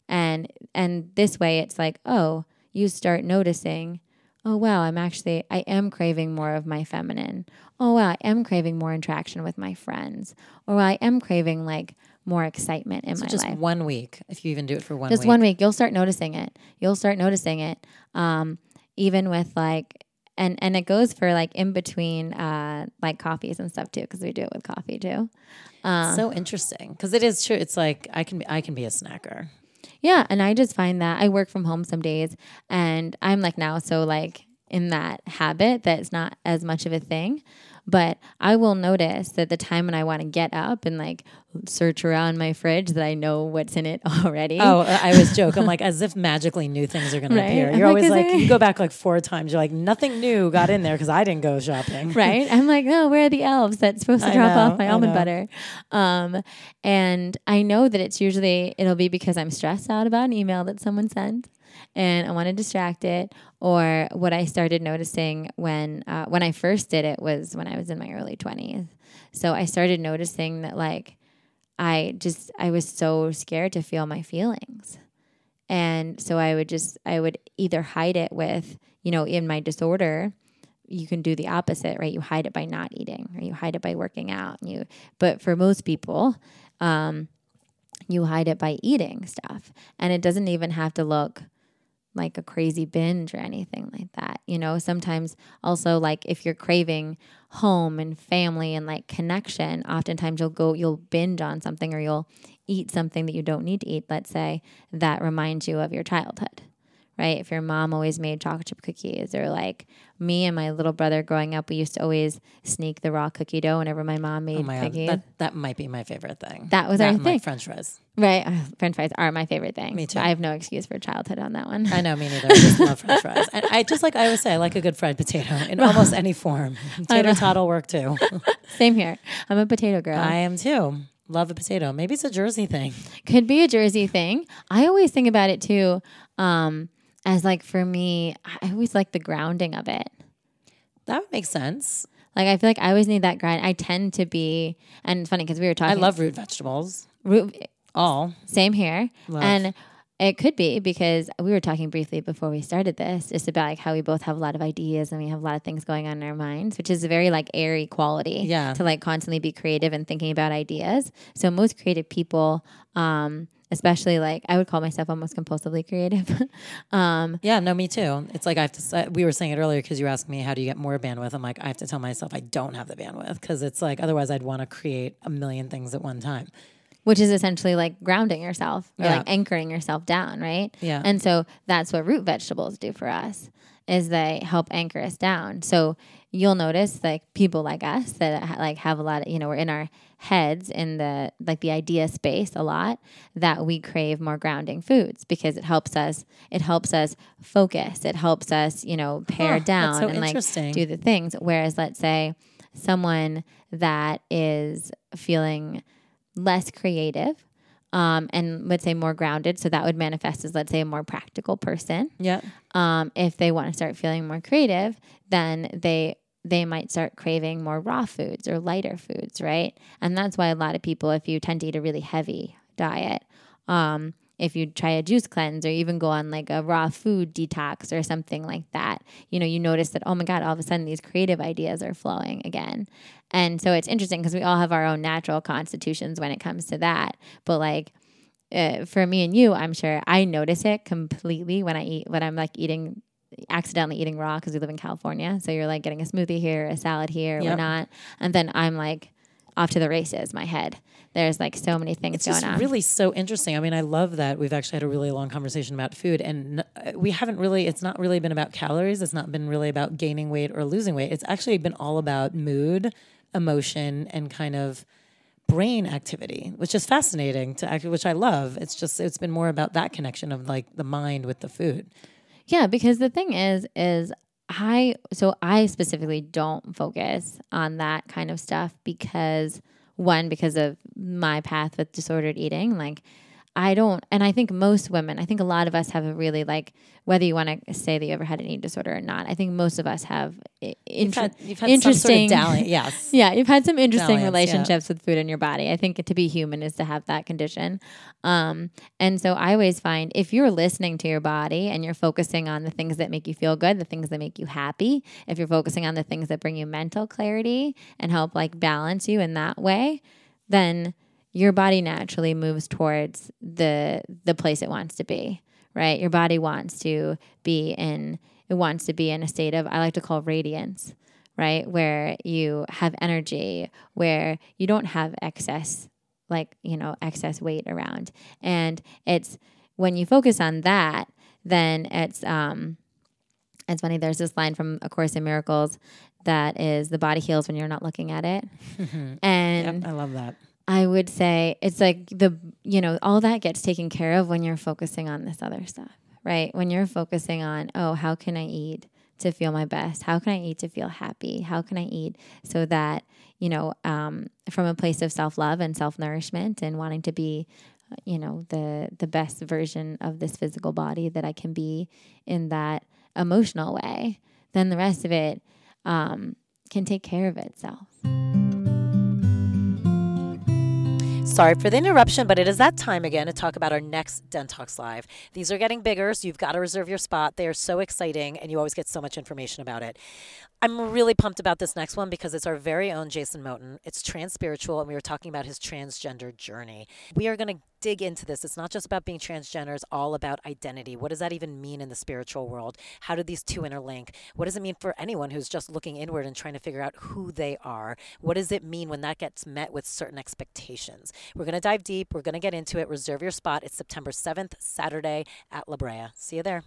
And and this way it's like, oh, you start noticing oh wow i'm actually i am craving more of my feminine oh wow i am craving more interaction with my friends or i am craving like more excitement in So my just life Just one week, if you even do it for one week. just week. one week you'll start noticing it you'll start noticing it um, even with like and and it goes for like in between uh, like coffees and stuff too because we do it with coffee too so interesting because it is true. It's like I can be, I can be a snacker. Yeah, and I just find that I work from home some days and I'm like now so like in that habit that it's not as much of a thing. But I will notice that the time when I want to get up and like search around my fridge that I know what's in it <laughs> already. Oh, I always joke. I'm like, as if magically new things are going Right? to appear. You're like, always like, you go back like four times. You're like, nothing new got in there because I didn't go shopping. <laughs> right? I'm like, no, where are the elves that's supposed to I drop know, off my I almond know. butter? Um, and I know that it's usually it'll be because I'm stressed out about an email that someone sent, and I want to distract it. Or what I started noticing when uh, when I first did it was when I was in my early 20s. So I started noticing that like I just I was so scared to feel my feelings. And so I would just I would either hide it with, you know, in my disorder, you can do the opposite, right? You hide it by not eating or you hide it by working out. And you but for most people, um, you hide it by eating stuff. And it doesn't even have to look like a crazy binge or anything like that. You know, sometimes also like if you're craving home and family and like connection, oftentimes you'll go you'll binge on something or you'll eat something that you don't need to eat, let's say, that reminds you of your childhood. Right? If your mom always made chocolate chip cookies, or like me and my little brother growing up, we used to always sneak the raw cookie dough whenever my mom made Oh my god, cookies. that that might be my favorite thing. That was that our thing. French fries. right? Uh, French fries are my favorite thing. Me too. I have no excuse for childhood on that one. I know, me neither. I just love French fries. <laughs> And I just like I always say, I like a good fried potato in almost any form. <laughs> Tater tot will work too. <laughs> Same here. I'm a potato girl. I am too. Love a potato. Maybe it's a Jersey thing. Could be a Jersey thing. I always think about it too, um, as like for me, I always like the grounding of it. That would make sense. Like I feel like I always need that grind. I tend to be, and it's funny because we were talking. I love root vegetables. root, All. same here, Love. and it could be because we were talking briefly before we started this, just about like how we both have a lot of ideas and we have a lot of things going on in our minds, which is a very like airy quality. Yeah. To like constantly be creative and thinking about ideas. So most creative people, um, especially like I would call myself almost compulsively creative. <laughs> um, Yeah, no, me too. It's like I have to. We were saying it earlier because you asked me how do you get more bandwidth. I'm like I have to tell myself I don't have the bandwidth because it's like otherwise I'd want to create a million things at one time. which is essentially like grounding yourself or Yeah. like anchoring yourself down, right? Yeah. And so that's what root vegetables do for us is they help anchor us down. So you'll notice like people like us that like have a lot of, you know, we're in our heads in the like the idea space a lot that we crave more grounding foods because it helps us it helps us focus. It helps us, you know, pare Huh, down so and like do the things whereas let's say someone that is feeling less creative um, and let's say more grounded. So that would manifest as, let's say, a more practical person. Yeah. Um, if they want to start feeling more creative, then they they might start craving more raw foods or lighter foods, right? And that's why a lot of people, if you tend to eat a really heavy diet, um, if you try a juice cleanse or even go on like a raw food detox or something like that, you know, you notice that, oh my God, all of a sudden these creative ideas are flowing again. And so it's interesting because we all have our own natural constitutions when it comes to that. But like, uh, for me and you, I'm sure I notice it completely when I eat, when I'm like eating, accidentally eating raw because we live in California. So you're like getting a smoothie here, a salad here, Yep. whatnot. And then I'm like off to the races, my head. There's like so many things It's going on. really so interesting. I mean, I love that we've actually had a really long conversation about food, and uh, we haven't really. It's not really been about calories. It's not been really about gaining weight or losing weight. It's actually been all about mood, emotion, and kind of brain activity, which is fascinating to act, which I love. It's just it's been more about that connection of like the mind with the food. Yeah, because the thing is, is I so I specifically don't focus on that kind of stuff because one, because of my path with disordered eating, like I don't, and I think most women, I think a lot of us have a really like, whether you want to say that you ever had an eating disorder or not, I think most of us have i- You've had, you've had interesting. some sort of dalli- <laughs> yes. yeah, you've had some interesting Dalliance, yeah. relationships with food in your body. I think to be human is to have that condition. Um, and so I always find if you're listening to your body and you're focusing on the things that make you feel good, the things that make you happy, if you're focusing on the things that bring you mental clarity and help like balance you in that way, then your body naturally moves towards the the place it wants to be right? Your body wants to be in it wants to be in a state of i like to call radiance right? Where you have energy where you don't have excess like you know excess weight around. And it's when you focus on that then it's um it's funny there's this line from a course in miracles that is the body heals when you're not looking at it. <laughs> And Yep, I love that. I would say it's like the, you know, all that gets taken care of when you're focusing on this other stuff, right? When you're focusing on, oh, how can I eat to feel my best? How can I eat to feel happy? How can I eat so that, you know, um, from a place of self love and self nourishment and wanting to be, uh, you know, the the best version of this physical body that I can be in that emotional way, then the rest of it um, can take care of itself. Sorry for the interruption, but it is that time again to talk about our next Dentalks Live. These are getting bigger, so you've got to reserve your spot. They are so exciting, and you always get so much information about it. I'm really pumped about this next one because it's our very own Jason Moten. It's trans spiritual, and we were talking about his transgender journey. We are going to dig into this. It's not just about being transgender, it's all about identity. What does that even mean in the spiritual world? How do these two interlink? What does it mean for anyone who's just looking inward and trying to figure out who they are? What does it mean when that gets met with certain expectations? We're going to dive deep. We're going to get into it. Reserve your spot. It's September 7th, Saturday at La Brea. See you there.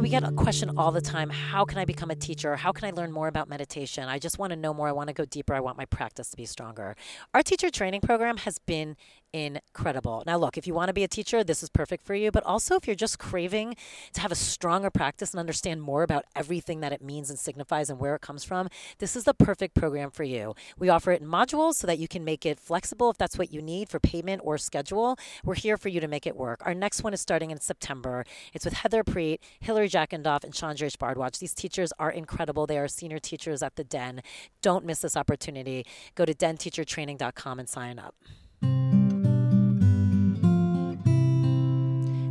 We get a question all the time. How can I become a teacher? How can I learn more about meditation? I just want to know more. I want to go deeper. I want my practice to be stronger. Our teacher training program has been incredible. Now, look, if you want to be a teacher, this is perfect for you. But also, if you're just craving to have a stronger practice and understand more about everything that it means and signifies and where it comes from, this is the perfect program for you. We offer it in modules so that you can make it flexible if that's what you need for payment or schedule. We're here for you to make it work. Our next one is starting in September. It's with Heather Preet, Hillary Jackendoff, and Chandra Bhardwaj. These teachers are incredible. They are senior teachers at the Den. Don't miss this opportunity. Go to denteachertraining.com and sign up.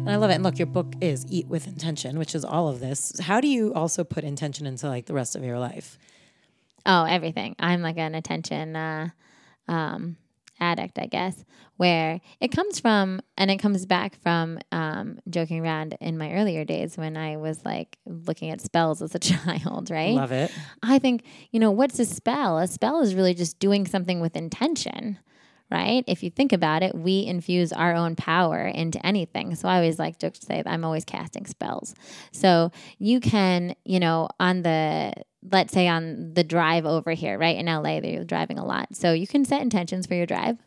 And I love it. And look, your book is Eat with Intention, which is all of this. How do you also put intention into like the rest of your life? Oh, everything. I'm like an attention uh, um, addict, I guess, where it comes from, and it comes back from um, joking around in my earlier days when I was like looking at spells as a <laughs> child, right? Love it. I think, you know, what's a spell? A spell is really just doing something with intention right? If you think about it, we infuse our own power into anything. So I always like to say that I'm always casting spells. So you can, you know, on the let's say on the drive over here, right in LA, they're driving a lot. So you can set intentions for your drive.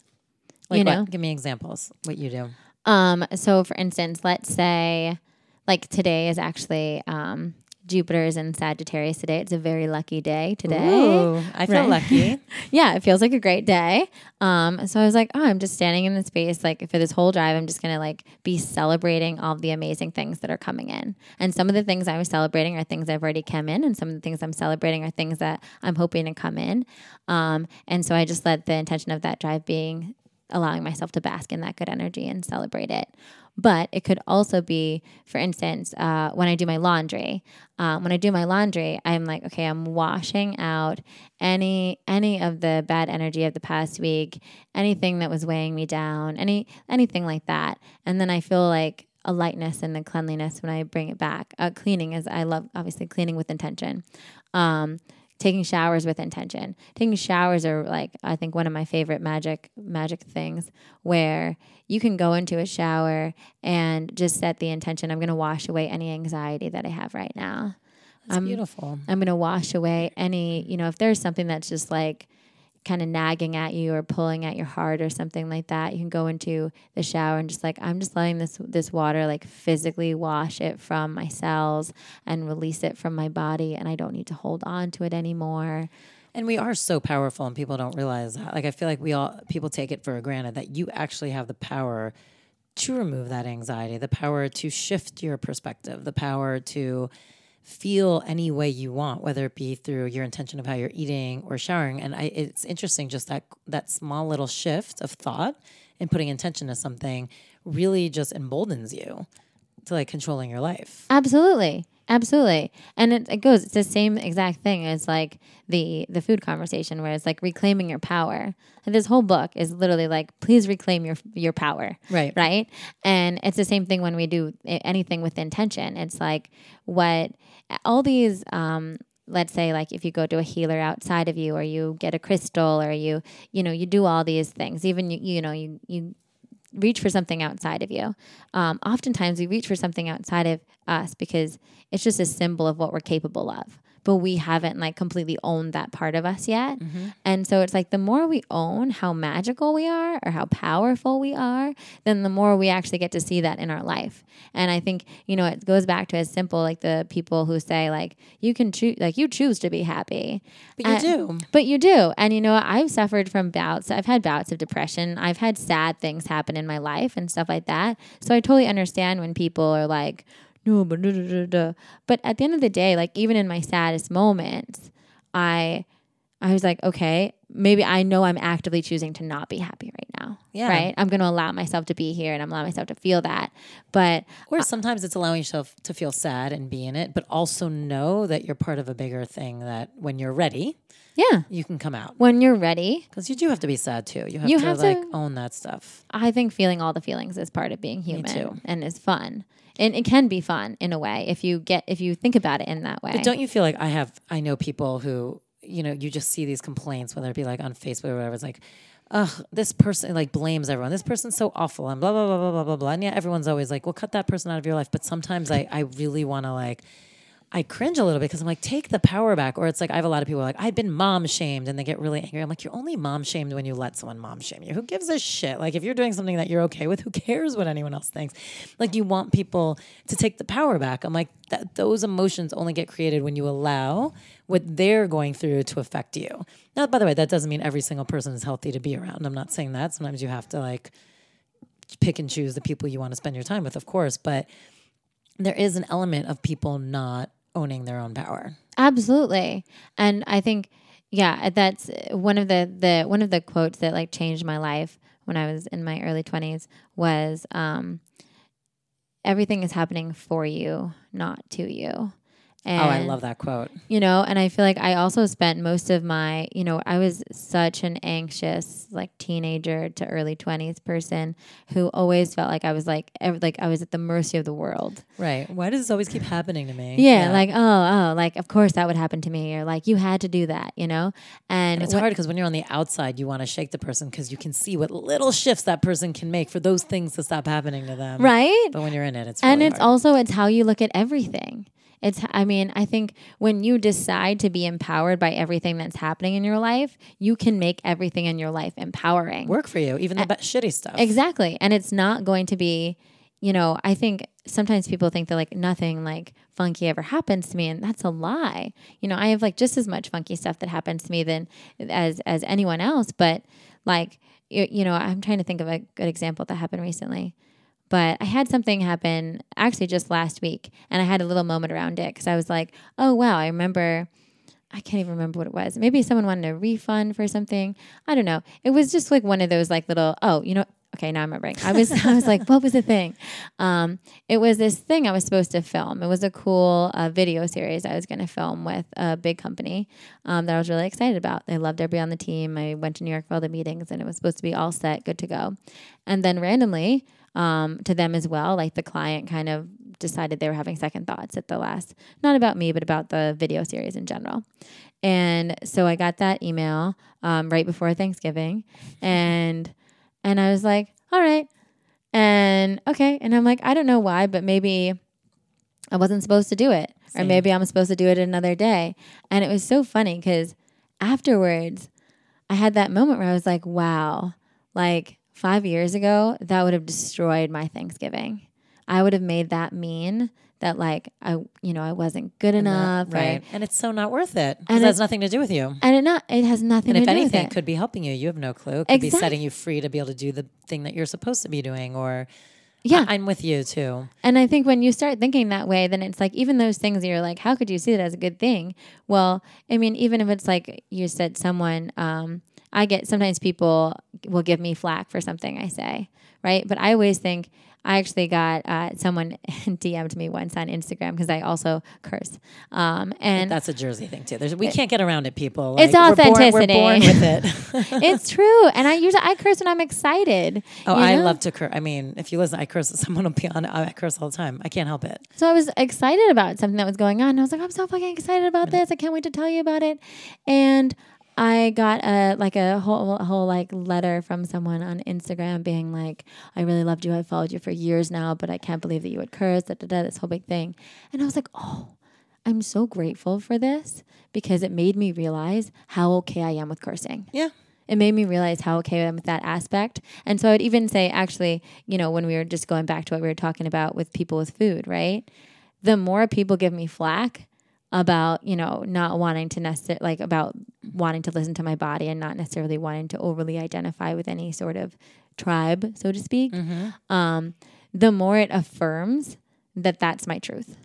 Like you what? know, Give me examples. What you do? um, so for instance, let's say like today is actually um, Jupiter is in Sagittarius today. It's a very lucky day today. Ooh, I feel Right. lucky. <laughs> yeah, it feels like a great day. Um, so I was like, oh, I'm just standing in the space like for this whole drive. I'm just gonna like be celebrating all the amazing things that are coming in. And some of the things I was celebrating are things I've already come in, and some of the things I'm celebrating are things that I'm hoping to come in. Um, and so I just let the intention of that drive being allowing myself to bask in that good energy and celebrate it. But it could also be, for instance, uh, when I do my laundry. Um, when I do my laundry, I'm like, okay, I'm washing out any any of the bad energy of the past week, anything that was weighing me down, any anything like that, and then I feel like a lightness and the cleanliness when I bring it back. Uh, cleaning is I love obviously cleaning with intention. Um, taking showers with intention. Taking showers are like I think one of my favorite magic magic things where you can go into a shower and just set the intention I'm going to wash away any anxiety that I have right now. That's I'm- beautiful. I'm going to wash away any, you know, if there's something that's just like kind of nagging at you or pulling at your heart or something like that, you can go into the shower and just like I'm just letting this this water like physically wash it from my cells and release it from my body and I don't need to hold on to it anymore. And we are so powerful, and people don't realize that. Like, I feel like we all people take it for granted that you actually have the power to remove that anxiety, the power to shift your perspective, the power to feel any way you want, whether it be through your intention of how you're eating or showering. And I, it's interesting, just that that small little shift of thought and putting intention to something really just emboldens you to like controlling your life. Absolutely. Absolutely. And it, it goes, it's the same exact thing as like the the food conversation where it's like reclaiming your power. And this whole book is literally like, please reclaim your your power. Right. Right. And it's the same thing when we do anything with intention. It's like what all these um let's say like if you go to a healer outside of you or you get a crystal or you you know you do all these things even you you know you you reach for something outside of you. Um, oftentimes, we reach for something outside of us because it's just a symbol of what we're capable of. But we haven't like completely owned that part of us yet. Mm-hmm. And so it's like the more we own how magical we are or how powerful we are, then the more we actually get to see that in our life. And I think, you know, it goes back to as simple like the people who say, like, you can choose, like, you choose to be happy. But you do. but you do. And you know, I've suffered from bouts. I've had bouts of depression. I've had sad things happen in my life and stuff like that. So I totally understand when people are like, no, but da, da, da. But at the end of the day, like even in my saddest moments, I I was like, okay, maybe I know I'm actively choosing to not be happy right now. Yeah. Right. I'm gonna allow myself to be here and I'm allowing myself to feel that. But Or sometimes it's allowing yourself to feel sad and be in it, but also know that you're part of a bigger thing that when you're ready, yeah, you can come out. when you're ready, Because you do have to be sad too. You have You to have like to- own that stuff. I think feeling all the feelings is part of being human too. and is fun. And it can be fun in a way if you get if you think about it in that way. But don't you feel like I have I know people who, you know, you just see these complaints, whether it be like on Facebook or whatever, it's like, ugh, this person like blames everyone. This person's so awful and blah blah blah blah blah blah blah. And yeah, everyone's always like, well, cut that person out of your life. But sometimes I, I really wanna like I cringe a little bit because I'm like, take the power back. Or it's like, I have a lot of people like, I've been mom shamed and they get really angry. I'm like, you're only mom shamed when you let someone mom shame you. Who gives a shit? Like, if you're doing something that you're okay with, who cares what anyone else thinks? Like, you want people to take the power back. I'm like, that those emotions only get created when you allow what they're going through to affect you. Now, by the way, that doesn't mean every single person is healthy to be around. I'm not saying that. Sometimes you have to like pick and choose the people you want to spend your time with, of course. But there is an element of people not owning their own power. Absolutely. And I think yeah, that's one of the the one of the quotes that like changed my life when I was in my early 20s was um everything is happening for you, not to you. And, oh, I love that quote. You know, and I feel like I also spent most of my, you know, I was such an anxious, like teenager to early twenties person who always felt like I was like, like I was at the mercy of the world. Right. Why does this always keep happening to me? Yeah, yeah. like oh, oh, like of course that would happen to me, or like you had to do that, you know. And, and it's hard because when you're on the outside, you want to shake the person because you can see what little shifts that person can make for those things to stop happening to them. Right. But when you're in it, it's really and it's hard. also it's how you look at everything. It's, I mean, I think when you decide to be empowered by everything that's happening in your life, you can make everything in your life empowering. Work for you, even the shitty stuff. Exactly. And it's not going to be, you know, I think sometimes people think that like nothing like funky ever happens to me and that's a lie. You know, I have like just as much funky stuff that happens to me than as as anyone else, but like you know, I'm trying to think of a good example that happened recently. But I had something happen actually just last week, and I had a little moment around it because I was like, oh, wow, I remember. I can't even remember what it was. Maybe someone wanted a refund for something. I don't know. It was just like one of those like little, oh, you know, okay, now I'm remembering. I was <laughs> I was like, what was the thing? Um, it was this thing I was supposed to film. It was a cool uh, video series I was going to film with a big company um, that I was really excited about. They loved everybody on the team. I went to New York for all the meetings, and it was supposed to be all set, good to go. And then randomly, um, to them as well. Like the client kind of decided they were having second thoughts at the last, not about me, but about the video series in general. And so I got that email um, right before Thanksgiving, <laughs> and and I was like, all right, and okay, and I'm like, I don't know why, but maybe I wasn't supposed to do it, Same. or maybe I'm supposed to do it another day. And it was so funny because afterwards, I had that moment where I was like, wow, like five years ago, that would have destroyed my Thanksgiving. I would have made that mean that like I you know I wasn't good enough, right? right? And it's so not worth it. And it has nothing to do with you. And it not it has nothing. And if anything, it could be helping you. You have no clue. It could exactly. be setting you free to be able to do the thing that you're supposed to be doing, or yeah, I- am with you too. And I think when you start thinking that way, then it's like even those things you're like, how could you see it as a good thing? Well, I mean, even if it's like you said, someone. Um, I get sometimes people will give me flack for something I say, right? But I always think I actually got uh, someone <laughs> DM'd me once on Instagram because I also curse. Um, and that's a Jersey thing too. There's, we can't get around it, people. Like, it's authenticity. We're born, we're born with it. <laughs> <laughs> it's true, and I usually I curse when I'm excited. Oh, I know? love to curse. I mean, if you listen, I curse. Someone will be on. I curse all the time. I can't help it. So I was excited about something that was going on. I was like, I'm so fucking excited about this. I can't wait to tell you about it. And I got a like a whole a whole like letter from someone on Instagram being like, "I really loved you. I followed you for years now, but I can't believe that you would curse." Da, da, da, this whole big thing, and I was like, "Oh, I'm so grateful for this because it made me realize how okay I am with cursing." Yeah. It made me realize how okay I am with that aspect. And so I would even say, actually, you know, when we were just going back to what we were talking about with people with food, right? The more people give me flack, about you know not wanting to necessarily like about wanting to listen to my body and not necessarily wanting to overly identify with any sort of tribe so to speak mm-hmm. um, the more it affirms that that's my truth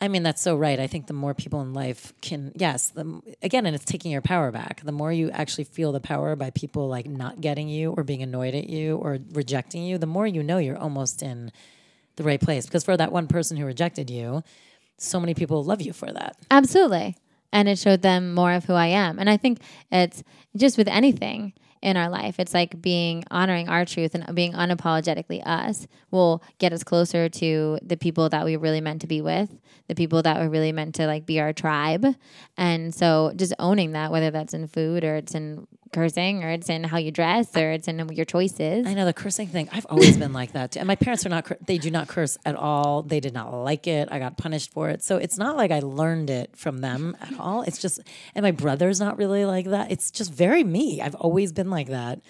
I mean that's so right. I think the more people in life can, yes, the, again, and it's taking your power back. The more you actually feel the power by people like not getting you or being annoyed at you or rejecting you, the more you know you're almost in the right place. Because for that one person who rejected you, so many people love you for that. Absolutely. And it showed them more of who I am. And I think it's just with anything in our life, it's like being honoring our truth and being unapologetically us will get us closer to the people that we really meant to be with, the people that were really meant to like be our tribe. And so just owning that, whether that's in food or it's in cursing or it's in how you dress or it's in your choices. I know the cursing thing. I've always been like that too. And my parents are not, they do not curse at all. They did not like it. I got punished for it. So it's not like I learned it from them at all. It's just, and my brother's not really like that. It's just very me. I've always been like that.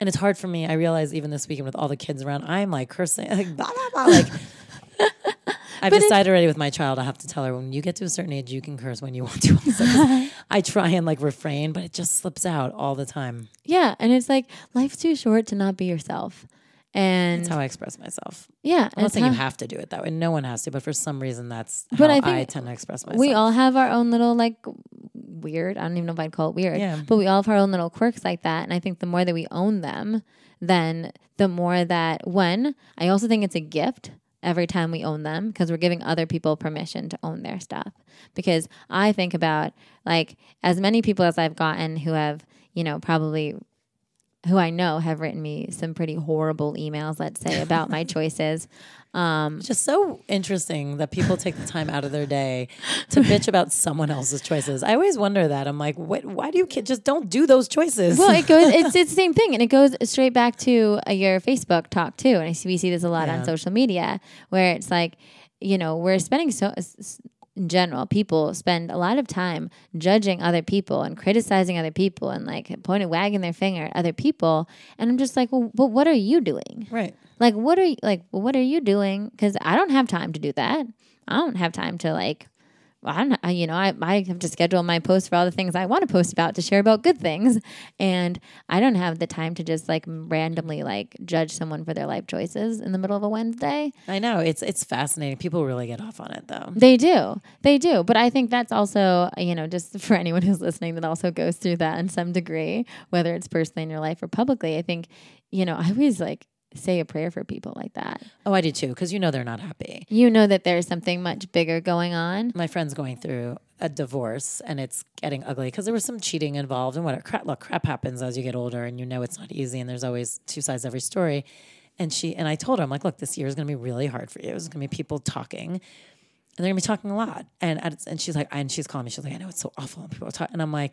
And it's hard for me. I realize even this weekend with all the kids around, I'm like cursing, <laughs> like, blah, blah, blah. Like, I've decided already with my child, I have to tell her when you get to a certain age, you can curse when you <laughs> want to. <laughs> I try and like refrain, but it just slips out all the time. yeah, and it's like life's too short to not be yourself. And That's how I express myself. yeah, I'm not saying you have to do it that way. No one has to, but for some reason, that's how But I I, think tend to express myself. we all have our own little like weird. I don't even know if I'd call it weird. Yeah. But we all have our own little quirks like that. And I think the more that we own them, then the more that when I also think it's a gift every time we own them because we're giving other people permission to own their stuff. Because I think about like as many people as I've gotten who have, you know, probably who I know have written me some pretty horrible emails, let's say, about my <laughs> choices. Um, It's just so interesting that people take the time out of their day to bitch about someone else's choices. I always wonder that. I'm like, what, why do you kid just don't do those choices? Well, it goes. It's <laughs> it's the same thing, and it goes straight back to uh, your Facebook talk too. And I see we see this a lot on social media, where it's like, you know, we're spending so. s- In general, people spend a lot of time judging other people and criticizing other people and like pointing, wagging their finger at other people. And I'm just like, well, but what are you doing? right. Like, what are you like? What are you doing? Because I don't have time to do that. I don't have time to like. I don't. I- You know, I I have to schedule my posts for all the things I want to post about to share about good things, and I don't have the time to just like randomly like judge someone for their life choices in the middle of a Wednesday. I know. It's it's fascinating. People really get off on it though. They do. They do. But I think that's also, you know, just for anyone who's listening that also goes through that in some degree, whether it's personally in your life or publicly. I think, you know, I always like say a prayer for people like that. Oh, I do too, because you know they're not happy. You know that there's something much bigger going on. My friend's going through a divorce and it's getting ugly because there was some cheating involved and what crap look crap happens as you get older and you know it's not easy and there's always two sides to every story. And she and I told her, I'm like, look, this year is gonna be really hard for you. It's gonna be people talking and they're gonna be talking a lot. And at- and she's like, and she's calling me. She's like, I know it's so awful when people are talking. And I'm like,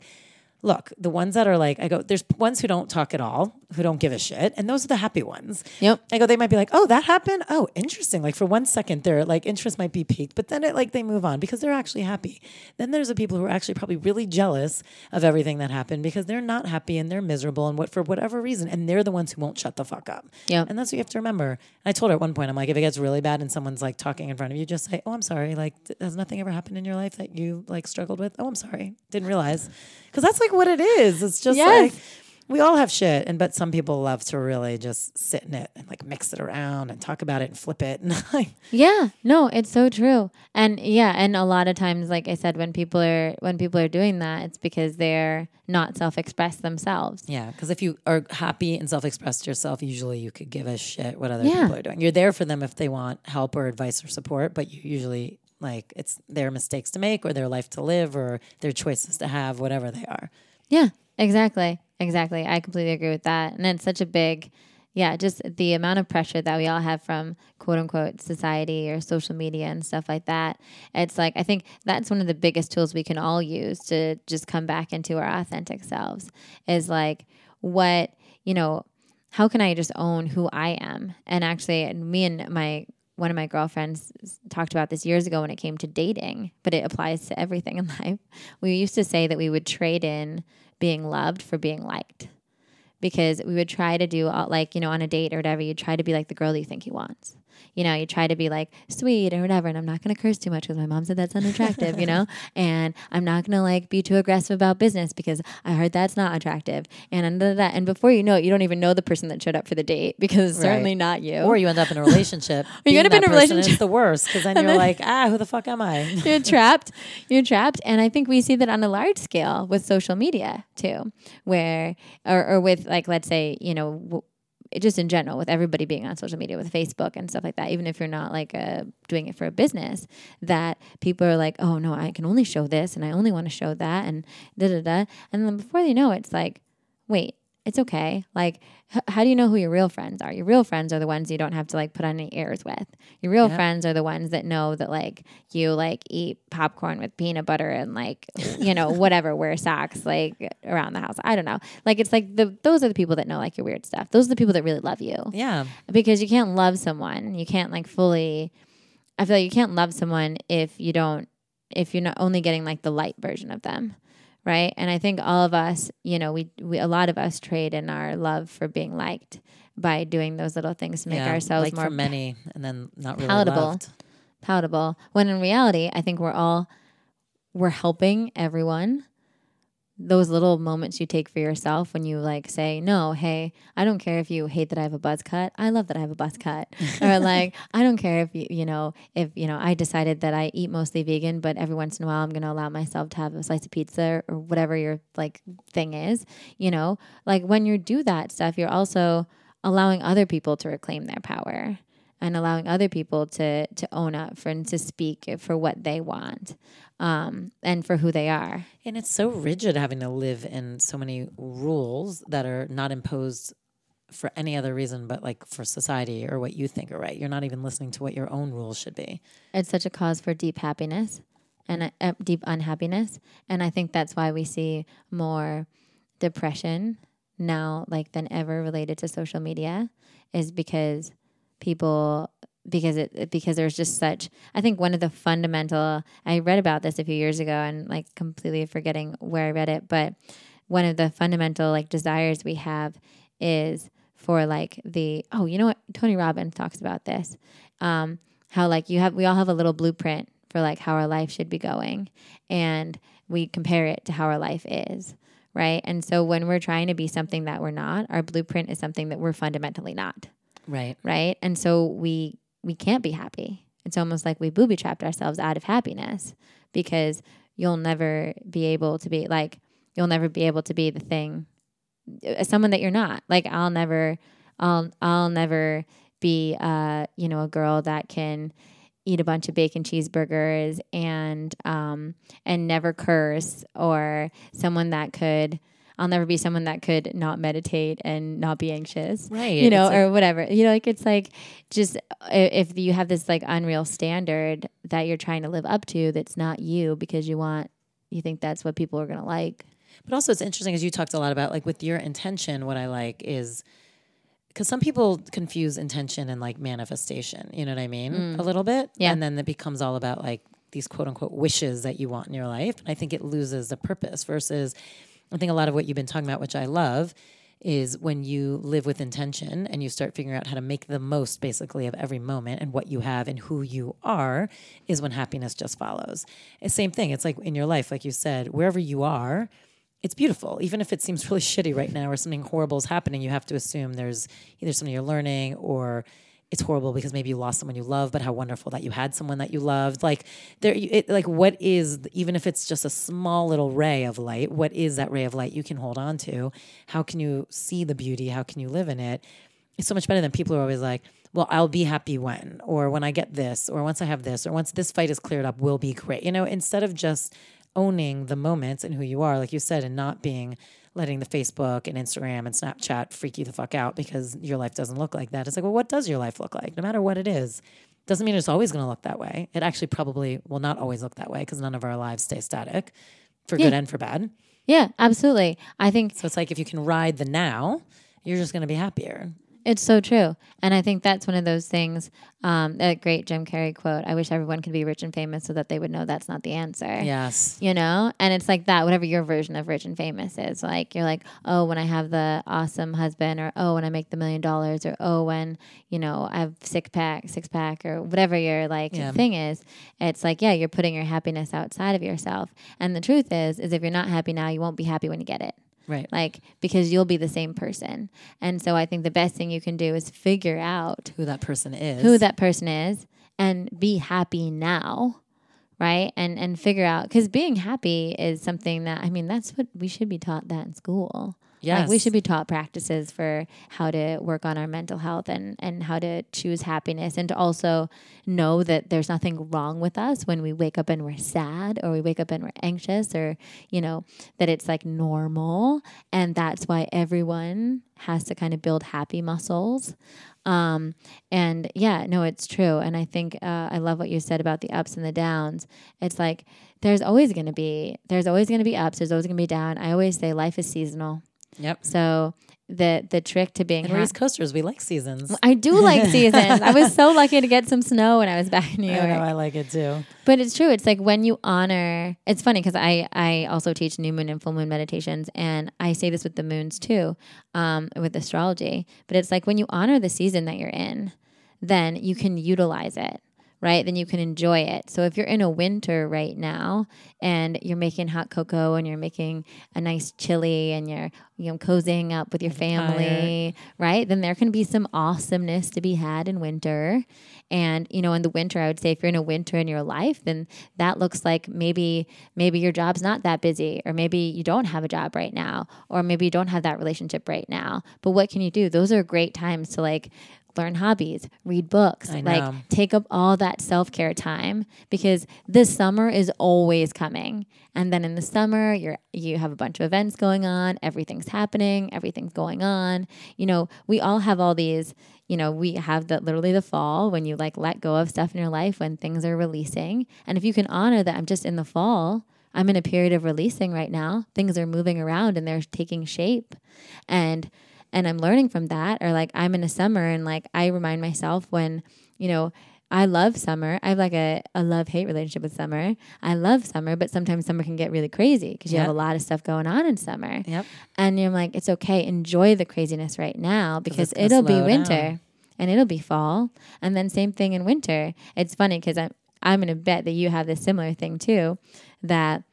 look, the ones that are like, I go, there's ones who don't talk at all, who don't give a shit, and those are the happy ones. Yep. I go, they might be like, oh, that happened. Oh, interesting. Like for one second, their like interest might be piqued, but then it like they move on because they're actually happy. Then there's the people who are actually probably really jealous of everything that happened because they're not happy and they're miserable and what for whatever reason, and they're the ones who won't shut the fuck up. Yeah. And that's what you have to remember. And I told her at one point, I'm like, if it gets really bad and someone's like talking in front of you, just say, oh, I'm sorry. Like, has nothing ever happened in your life that you like struggled with? Oh, I'm sorry. Didn't realize. Because that's like what it is. It's just Yes. like we all have shit, and but some people love to really just sit in it and like mix it around and talk about it and flip it. <laughs> And like, Yeah, no, it's so true. And yeah, and a lot of times like I said when people are when people are doing that, it's because they're not self-expressed themselves. yeah, because if you are happy and self-expressed yourself, usually you could give a shit what other Yeah. people are doing. You're there for them if they want help or advice or support, but you usually like it's their mistakes to make or their life to live or their choices to have, whatever they are. Yeah, exactly. Exactly. I completely agree with that. And it's such a big yeah, just the amount of pressure that we all have from quote unquote society or social media and stuff like that. It's like I think that's one of the biggest tools we can all use to just come back into our authentic selves is like what, you know, how can I just own who I am? And actually me and my one of my girlfriends talked about this years ago when it came to dating, but it applies to everything in <laughs> life. We used to say that we would trade in being loved for being liked because we would try to do all, like you know on a date or whatever you try to be like the girl that you think he wants you know you try to be like sweet or whatever and i'm not going to curse too much because my mom said that's unattractive you know <laughs> and i'm not going to like be too aggressive about business because i heard that's not attractive and da, da, da. and before you know it you don't even know the person that showed up for the date because it's certainly not you Or you end up in a relationship. <laughs> you being end up in a relationship. It's the worst because then <laughs> And you're then- like, ah, who the fuck am I? you're trapped. You're trapped. And I think we see that on a large scale with social media too, where, or, or with like, let's say, you know, w- just in general, with everybody being on social media, with Facebook and stuff like that, even if you're not like uh, doing it for a business, that people are like, oh no, I can only show this and I only want to show that and da da da. And then before they know it, it's like, wait, it's okay. Like, h- how do you know who your real friends are? Your real friends are the ones you don't have to like put on any airs with. Your real friends are the ones that know that like you like eat popcorn with peanut butter and like, you know, <laughs> whatever, wear socks like around the house. I don't know. Like, it's like the, those are the people that know like your weird stuff. Those are the people that really love you Yeah. because you can't love someone. You can't like fully. I feel like you can't love someone if you don't, if you're not only getting like the light version of them, right? And I think all of us, you know, we, we a lot of us trade in our love for being liked by doing those little things to make yeah. ourselves more for many and then not really palatable. loved. palatable. When in reality, I think we're all we're helping everyone. Those little moments you take for yourself when you like say, No, hey, I don't care if you hate that I have a buzz cut. I love that I have a buzz cut. or <laughs> like, I don't care if you, you know, if, you know, I decided that I eat mostly vegan, but every once in a while I'm going to allow myself to have a slice of pizza or whatever your like thing is, you know, like when you do that stuff, you're also allowing other people to reclaim their power and allowing other people to to own up for and to speak for what they want um, and for who they are. And it's so rigid having to live in so many rules that are not imposed for any other reason but like for society or what you think are right. You're not even listening to what your own rules should be. It's such a cause for deep happiness and uh, uh, deep unhappiness, and I think that's why we see more depression now, like than ever, related to social media, is because people because it because there's just such I think one of the fundamental I read about this a few years ago and like completely forgetting where I read it but one of the fundamental like desires we have is for like the oh you know what? Tony Robbins talks about this um how like you have we all have a little blueprint for like how our life should be going and we compare it to how our life is right? And so when we're trying to be something that we're not our blueprint is something that we're fundamentally not Right. right? And so we we can't be happy. It's almost like we booby trapped ourselves out of happiness because you'll never be able to be like you'll never be able to be the thing uh, someone that you're not. Like I'll never I'll I'll never be uh you know a girl that can eat a bunch of bacon cheeseburgers and um and never curse or someone that could I'll never be someone that could not meditate and not be anxious Right. you know, It's like- or whatever. You know, like it's like just if you have this like unreal standard that you're trying to live up to that's not you because you want you think that's what people are gonna like. But also, it's interesting as you talked a lot about like with your intention. What I like is because some people confuse intention and like manifestation. You know what I mean? Mm. A little bit. Yeah. And then it becomes all about like these quote unquote wishes that you want in your life. And I think it loses the purpose versus I think a lot of what you've been talking about, which I love, is when you live with intention and you start figuring out how to make the most basically of every moment and what you have and who you are is when happiness just follows. Same thing. It's like in your life, like you said, wherever you are, it's beautiful. Even if it seems <laughs> really shitty right now or something horrible is happening, you have to assume there's either something you're learning or it's horrible because maybe you lost someone you love, but how wonderful that you had someone that you loved. Like there, it, like what is even if it's just a small little ray of light, what is that ray of light you can hold on to? How can you see the beauty? How can you live in it? It's so much better than people are always like, well, I'll be happy when, or when I get this, or once I have this, or once this fight is cleared up, will be great. You know, instead of just owning the moments and who you are, like you said, and not being letting the Facebook and Instagram and Snapchat freak you the fuck out because your life doesn't look like that. It's like, well, what does your life look like? No matter what it is. Doesn't mean it's always going to look that way. It actually probably will not always look that way because none of our lives stay static for good and for bad. Yeah, absolutely. I think So it's like if you can ride the now, you're just going to be happier. It's so true. And I think that's one of those things, um, that great Jim Carrey quote I wish everyone could be rich and famous so that they would know that's not the answer. Yes. You know? And it's like that, whatever your version of rich and famous is. Like, you're like, oh, when I have the awesome husband, or oh, when I make the million dollars, or oh, when, you know, I have six pack, six pack, or whatever your like Yeah. thing is. It's like, yeah, you're putting your happiness outside of yourself. And the truth is, is if you're not happy now, you won't be happy when you get it Right. like because you'll be the same person. And so I think the best thing you can do is figure out Who that person is. who that person is and be happy now. Right. And and figure out because being happy is something that I mean, that's what we should be taught that in school. Like we should be taught practices for how to work on our mental health and and how to choose happiness and to also know that there's nothing wrong with us when we wake up and we're sad or we wake up and we're anxious or you know that it's like normal and that's why everyone has to kind of build happy muscles. Um, and yeah, no, it's true. And I think uh, I love what you said about the ups and the downs. It's like there's always going to be there's always going to be ups. There's always going to be down. I always say life is seasonal. Yep. So the the trick to being And we're. East Coasters. We like seasons. I do like <laughs> seasons. I was so lucky to get some snow when I was back in New I York. know. I like it too. But it's true. It's like when you honor. It's funny because I I also teach new moon and full moon meditations, and I say this with the moons too, um, with astrology. But it's like when you honor the season that you're in, then you can utilize it. Right, then you can enjoy it. So if you're in a winter right now and you're making hot cocoa and you're making a nice chili and you're you know cozying up with your family, right? Then there can be some awesomeness to be had in winter. And you know, in the winter, I would say if you're in a winter in your life, then that looks like maybe maybe your job's not that busy, or maybe you don't have a job right now, or maybe you don't have that relationship right now. But what can you do? Those are great times to like learn hobbies, read books, like take up all that self care time because this summer is always coming. And then in the summer, you're you have a bunch of events going on, everything's happening, everything's going on. You know, we all have all these, you know, we have the literally the fall when you like let go of stuff in your life when things are releasing. And if you can honor that I'm just in the fall, I'm in a period of releasing right now. Things are moving around and they're taking shape. And and I'm learning from that. Or like I'm in a summer and like I remind myself when, you know, I love summer. I have like a, a love hate relationship with summer. I love summer, but sometimes summer can get really crazy because you have a lot of stuff going on in summer. Yep. And you're like, it's okay. Enjoy the craziness right now because it'll be winter down. and it'll be fall. And then same thing in winter. It's funny because I'm I'm gonna bet that you have this similar thing too, that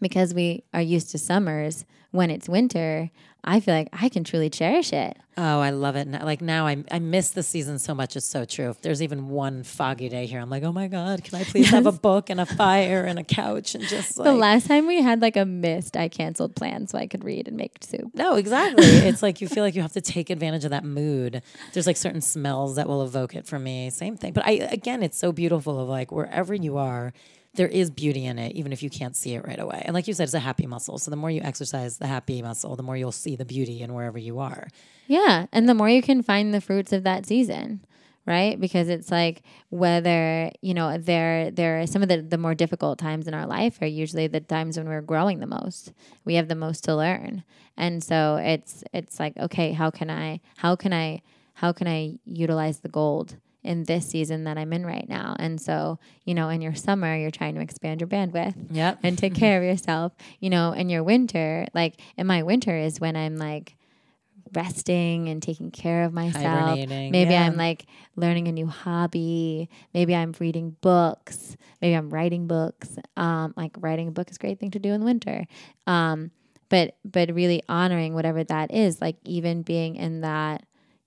because we are used to summers when it's winter, I feel like I can truly cherish it. Oh, I love it. Like now, I I miss the season so much. It's so true. If there's even one foggy day here, I'm like, oh my god, can I please have a book and a fire and a couch and just like the last time we had like a mist, I canceled plans so I could read and make soup. No, exactly. <laughs> it's like you feel like you have to take advantage of that mood. There's like certain smells that will evoke it for me. Same thing. But I again, it's so beautiful of like wherever you are, there is beauty in it, even if you can't see it right away. And like you said, it's a happy muscle. So the more you exercise the happy muscle, the more you'll see the beauty in wherever you are. Yeah, and the more you can find the fruits of that season, right? Because it's like whether you know there there are some of the the more difficult times in our life are usually the times when we're growing the most. We have the most to learn, and so it's it's like okay, how can I how can I how can I utilize the gold? In this season that I'm in right now. And so, you know, in your summer, you're trying to expand your bandwidth Yep. and take care of yourself. You know, in your winter, like in my winter is when I'm like resting and taking care of myself. Maybe yeah. I'm like learning a new hobby. Maybe I'm reading books. Maybe I'm writing books. Um, like writing a book is a great thing to do in the winter. Um, but but really honoring whatever that is, like even being in that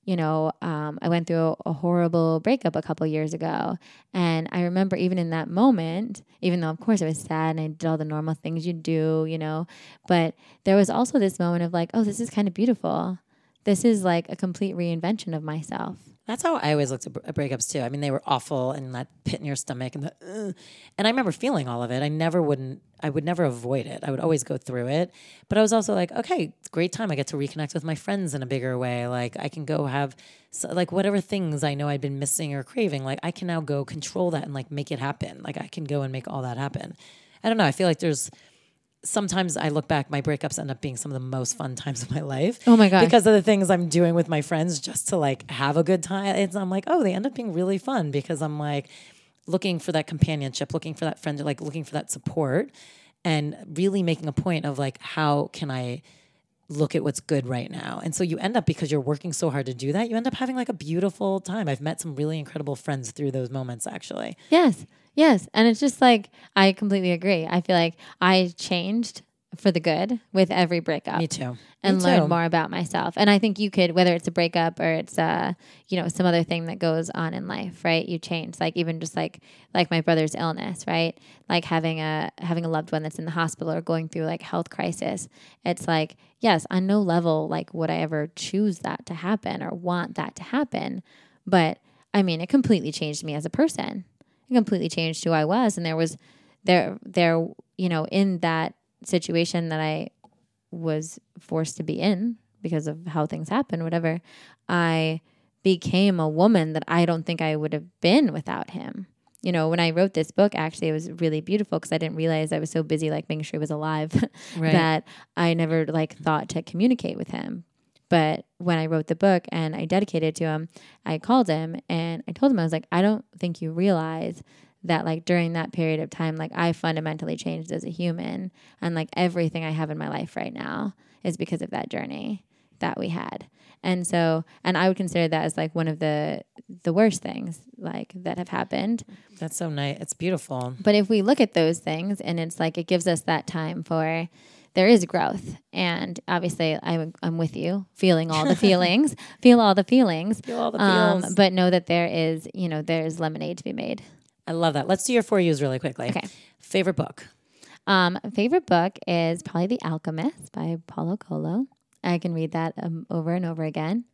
you know, um, I went through a, horrible breakup a couple years ago. And I remember even in that moment, even though, of course, it was sad and I did all the normal things you do, you know, but there was also this moment of like, oh, this is kind of beautiful. This is like a complete reinvention of myself. That's how I always looked at, breakups too. I mean, they were awful, and that pit in your stomach, and the, uh, and I remember feeling all of it. I never wouldn't, I would never avoid it. I would always go through it. But I was also like, okay, it's great time. I get to reconnect with my friends in a bigger way. Like I can go have, so, like whatever things I know I'd been missing or craving. Like I can now go control that and like make it happen. Like I can go and make all that happen. I don't know. I feel like there's sometimes I look back, my breakups end up being some of the most fun times of my life. Oh my god! Because of the things I'm doing with my friends just to like have a good time. It's, I'm like, oh, they end up being really fun because I'm like looking for that companionship, looking for that friend, like looking for that support and really making a point of like, how can I look at what's good right now? And so you end up, because you're working so hard to do that, you end up having like a beautiful time. I've met some really incredible friends through those moments actually. Yes, yes. And it's just like, I completely agree. I feel like I changed for the good with every breakup. Me too. and Me learn too. more about myself. And I think you could, whether it's a breakup or it's uh, you know, some other thing that goes on in life, right? You change, like even just like like my brother's illness, right? Like having a having a loved one that's in the hospital or going through like health crisis. It's like yes, on no level like would I ever choose that to happen or want that to happen, but I mean, it completely changed me as a person. It completely changed who I was, and there was there there you know in that situation that I was forced to be in because of how things happen, whatever, I became a woman that I don't think I would have been without him. You know, when I wrote this book, actually, it was really beautiful because I didn't realize I was so busy, like making sure he was alive, <laughs> Right. that I never like thought to communicate with him. But when I wrote the book and I dedicated it to him, I called him and I told him I was like, I don't think you realize that like during that period of time, like I fundamentally changed as a human, and like everything I have in my life right now is because of that journey that we had. And so, and I would consider that as like one of the the worst things like that have happened. That's so nice. It's beautiful. But if we look at those things and it's like it gives us that time for there is growth. And obviously I'm I'm with you, feeling all the feelings, <laughs> feel all the feelings. Feel all the Um, but know that there is, you know, there's lemonade to be made. I love that. Let's do your four U's really quickly. Okay. Favorite book. Um, favorite book is probably The Alchemist by Paulo Coelho. I can read that um, over and over again.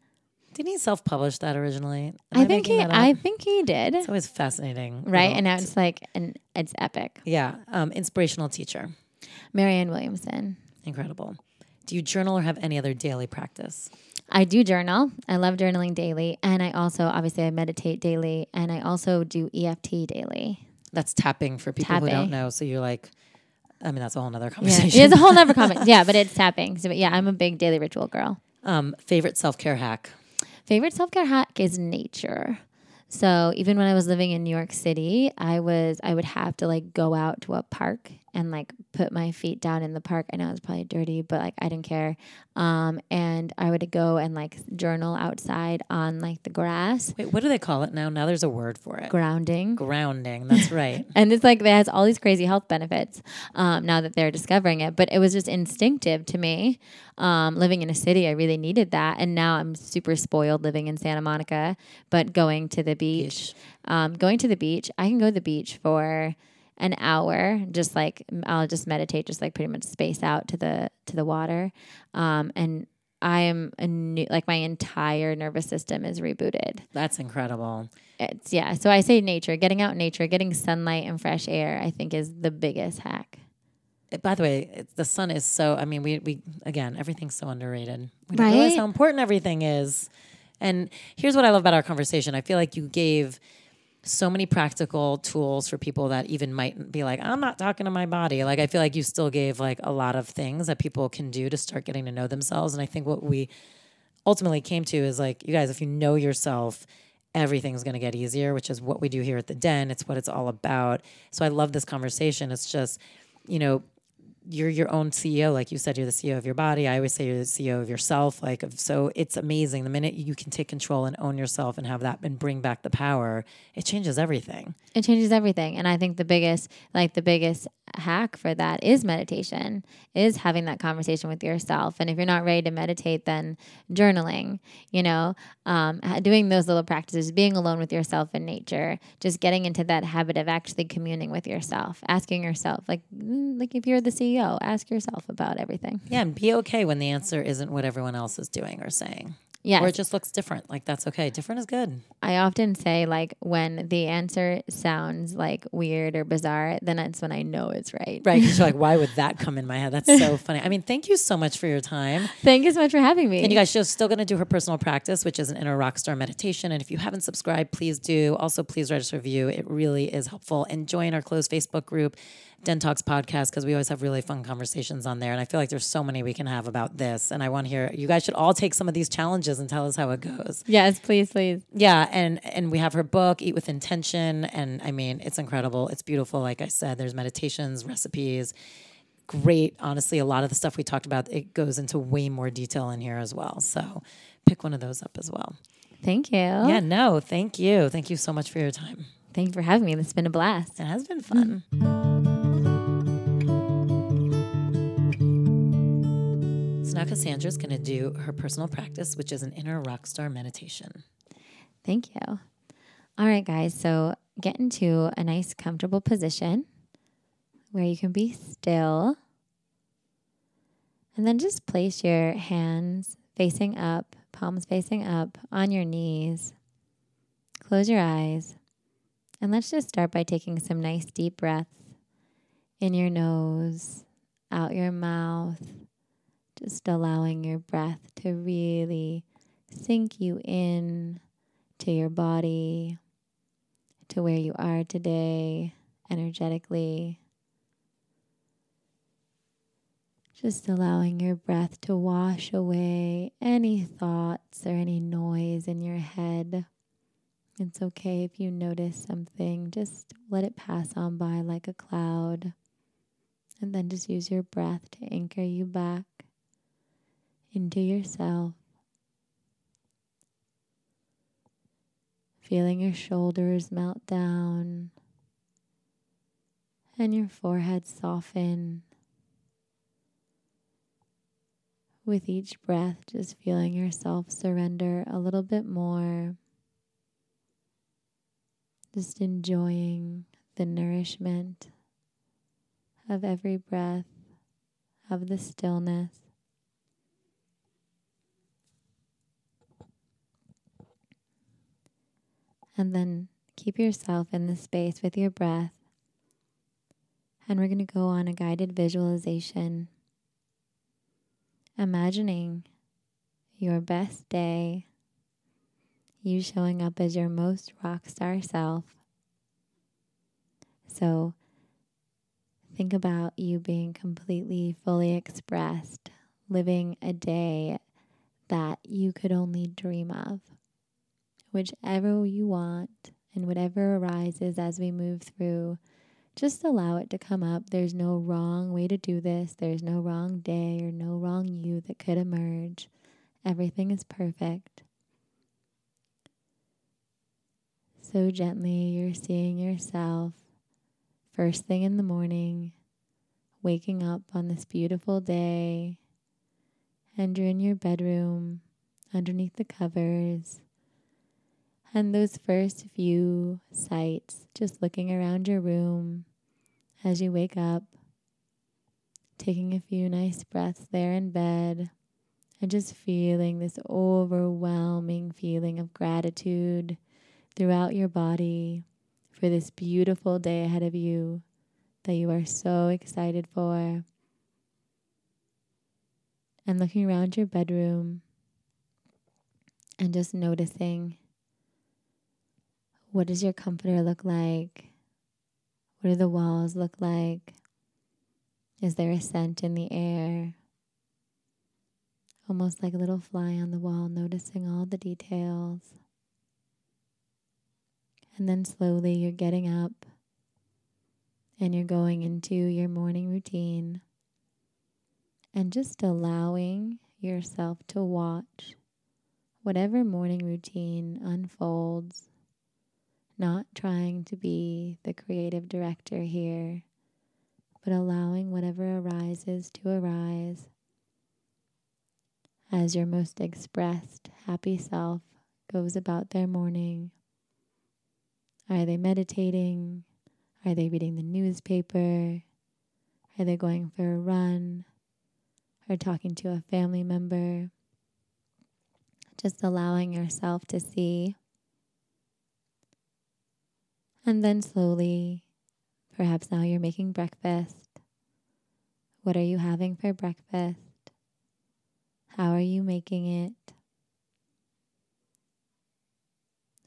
Didn't he self-publish that originally? Am I think making he? I think he did. It's always fascinating. Right, and now it's like, and it's epic. yeah, um, inspirational teacher. Marianne Williamson. Incredible. Do you journal or have any other daily practice? I do journal. I love journaling daily, and I also obviously I meditate daily, and I also do EFT daily. That's tapping for people who don't know. So you're like, I mean, that's a whole nother Yeah, conversation. it's a whole nother <laughs> comment. Yeah, but it's tapping. So, but yeah, I'm a big daily ritual girl. um, favorite self-care hack. Favorite self care hack is nature. So even when I was living in New York City, I was I would have to like go out to a park and like put my feet down in the park. I know it's probably dirty, but like I didn't care. Um, and I would go and like journal outside on like the grass, Wait, what do they call it now? Now there's a word for it. grounding. Grounding. That's right. <laughs> And it's like it has all these crazy health benefits um, now that they're discovering it. But it was just instinctive to me. Um, living in a city, I really needed that. And now I'm super spoiled living in Santa Monica. But going to the beach, um, going to the beach, I can go to the beach for an hour. Just like I'll just meditate, just like pretty much space out to the to the water. Um, and I am a new, like my entire nervous system is rebooted. That's incredible. It's yeah. So I say nature, getting out in nature, getting sunlight and fresh air, I think is the biggest hack. Uh, By the way, the sun is so. I mean, we we again, everything's so underrated. We don't realize how important everything is. And here's what I love about our conversation. I feel like you gave so many practical tools for people that even might be like, I'm not talking to my body. Like I feel like you still gave like a lot of things that people can do to start getting to know themselves. And I think what we ultimately came to is like, you guys, if you know yourself, everything's going to get easier, which is what we do here at the Den. It's what it's all about. So I love this conversation. It's just, you know, you're your own CEO. Like you said, you're the CEO of your body. I always say you're the CEO of yourself. Like, so it's amazing. The minute you can take control and own yourself and have that and bring back the power, it changes everything. It changes everything. And I think the biggest, like the biggest hack for that is meditation, is having that conversation with yourself. And if you're not ready to meditate, then journaling, you know, um, doing those little practices, being alone with yourself in nature, just getting into that habit of actually communing with yourself, asking yourself, like, mm, like if you're the CEO, ask yourself about everything. Yeah, and be okay when the answer isn't what everyone else is doing or saying. Yes. Or it just looks different. Like that's okay. Different is good. I often say like when the answer sounds like weird or bizarre, then that's when I know it's right. Right. Because you're like, <laughs> why would that come in my head? That's so funny. I mean, thank you so much for your time. Thank you so much for having me. And you guys, she's still going to do her personal practice, which is an inner rock star meditation. And if you haven't subscribed, please do. Also, please register a review. It really is helpful. And join our closed Facebook group, Den Talks Podcast, because we always have really fun conversations on there. And I feel like there's so many we can have about this. And I want to hear you guys should all take some of these challenges and tell us how it goes. yes, please, please. Yeah, and and we have her book, Eat with Intention, and I mean, it's incredible. It's beautiful. Like I said, there's meditations, recipes. Great. Honestly, a lot of the stuff we talked about, it goes into way more detail in here as well. So pick one of those up as well. Thank you. Yeah, no, thank you. Thank you so much for your time. Thank you for having me. This has been a blast. It has been fun. So now Cassandra's going to do her personal practice, which is an inner rock star meditation. Thank you. All right, guys. So get into a nice, comfortable position where you can be still. And then just place your hands facing up, palms facing up on your knees. Close your eyes. And let's just start by taking some nice deep breaths in your nose, out your mouth, just allowing your breath to really sink you in to your body, to where you are today energetically. Just allowing your breath to wash away any thoughts or any noise in your head. It's okay if you notice something, just let it pass on by like a cloud. And then just use your breath to anchor you back into yourself. Feeling your shoulders melt down and your forehead soften. With each breath, just feeling yourself surrender a little bit more. Just enjoying the nourishment of every breath, of the stillness. And then keep yourself in the space with your breath. And we're going to go on a guided visualization, imagining your best day, you showing up as your most rock star self. So think about you being completely fully expressed, living a day that you could only dream of whichever you want and whatever arises as we move through, just allow it to come up. There's no wrong way to do this, there's no wrong day or no wrong you that could emerge. Everything is perfect. So gently, you're seeing yourself first thing in the morning, waking up on this beautiful day, and you're in your bedroom underneath the covers. And those first few sights, just looking around your room as you wake up, taking a few nice breaths there in bed, and just feeling this overwhelming feeling of gratitude throughout your body for this beautiful day ahead of you that you are so excited for. And looking around your bedroom and just noticing what does your comforter look like? What do the walls look like? Is there a scent in the air? Almost like a little fly on the wall, noticing all the details. And then slowly you're getting up and you're going into your morning routine and just allowing yourself to watch whatever morning routine unfolds not trying to be the creative director here, but allowing whatever arises to arise as your most expressed, happy self goes about their morning. Are they meditating? Are they reading the newspaper? Are they going for a run? Or talking to a family member? Just allowing yourself to see and then slowly, perhaps now you're making breakfast. What are you having for breakfast? How are you making it?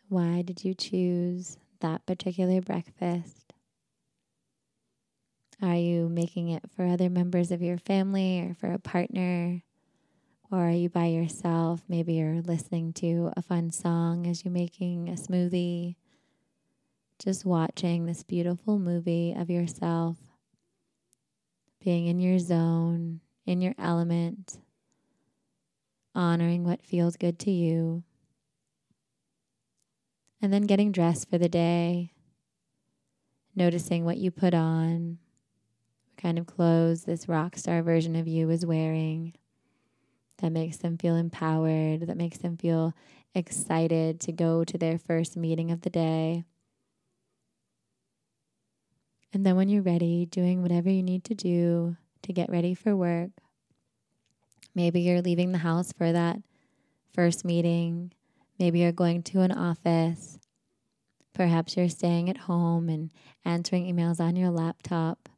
Why did you choose that particular breakfast? Are you making it for other members of your family or for a partner? Or are you by yourself? Maybe you're listening to a fun song as you're making a smoothie just watching this beautiful movie of yourself being in your zone, in your element, honoring what feels good to you, and then getting dressed for the day, noticing what you put on, what kind of clothes this rock star version of you is wearing. that makes them feel empowered, that makes them feel excited to go to their first meeting of the day. And then when you're ready, doing whatever you need to do to get ready for work. Maybe you're leaving the house for that first meeting. Maybe you're going to an office. Perhaps you're staying at home and answering emails on your laptop,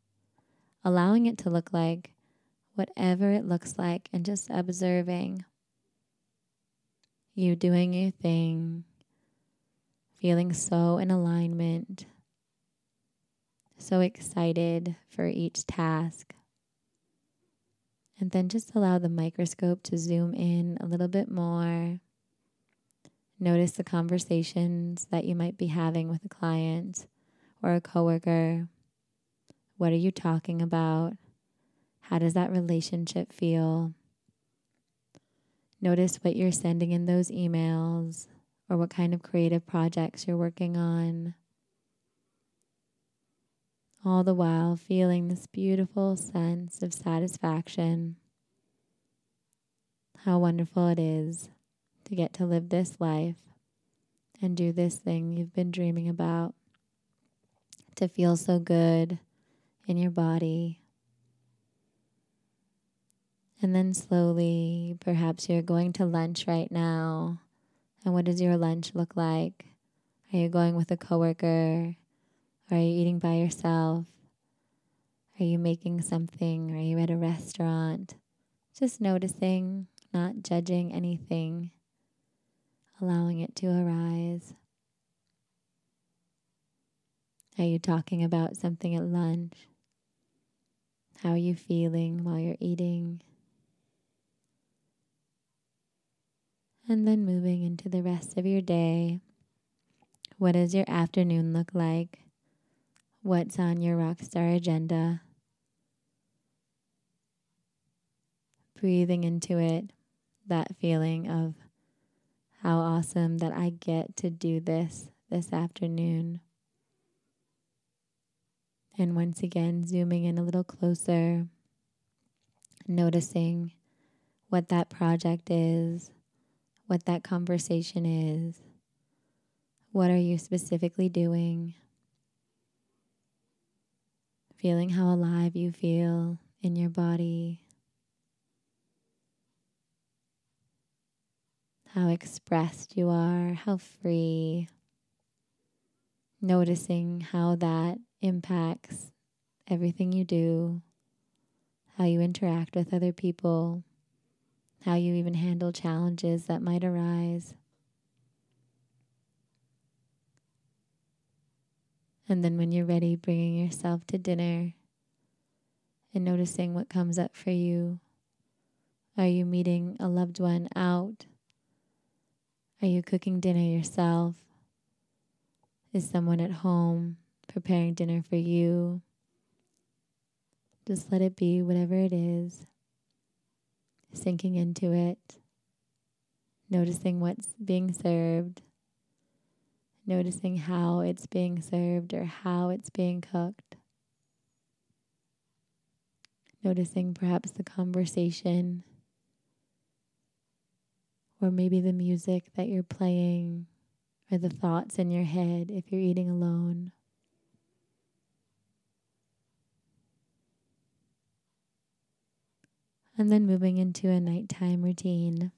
allowing it to look like whatever it looks like and just observing you doing your thing, feeling so in alignment, so excited for each task. And then just allow the microscope to zoom in a little bit more Notice the conversations that you might be having with a client or a coworker. What are you talking about? How does that relationship feel? Notice what you're sending in those emails or what kind of creative projects you're working on. All the while feeling this beautiful sense of satisfaction. How wonderful it is to get to live this life and do this thing you've been dreaming about, to feel so good in your body. And then slowly, perhaps you're going to lunch right now. And what does your lunch look like? Are you going with a coworker? Are you eating by yourself? Are you making something? Are you at a restaurant? Just noticing, not judging anything allowing it to arise? Are you talking about something at lunch? How are you feeling while you're eating? And then moving into the rest of your day. What does your afternoon look like? What's on your rockstar agenda? Breathing into it, that feeling of how awesome that I get to do this this afternoon. And once again, zooming in a little closer, noticing what that project is, what that conversation is. What are you specifically doing? Feeling how alive you feel in your body. How expressed you are, how free. Noticing how that impacts everything you do, how you interact with other people, how you even handle challenges that might arise. And then when you're ready, bringing yourself to dinner and noticing what comes up for you. Are you meeting a loved one out? Are you cooking dinner yourself? Is someone at home preparing dinner for you? Just let it be whatever it is, sinking into it, noticing what's being served, noticing how it's being served or how it's being cooked, noticing perhaps the conversation or maybe the music that you're playing, or the thoughts in your head if you're eating alone. And then moving into a nighttime routine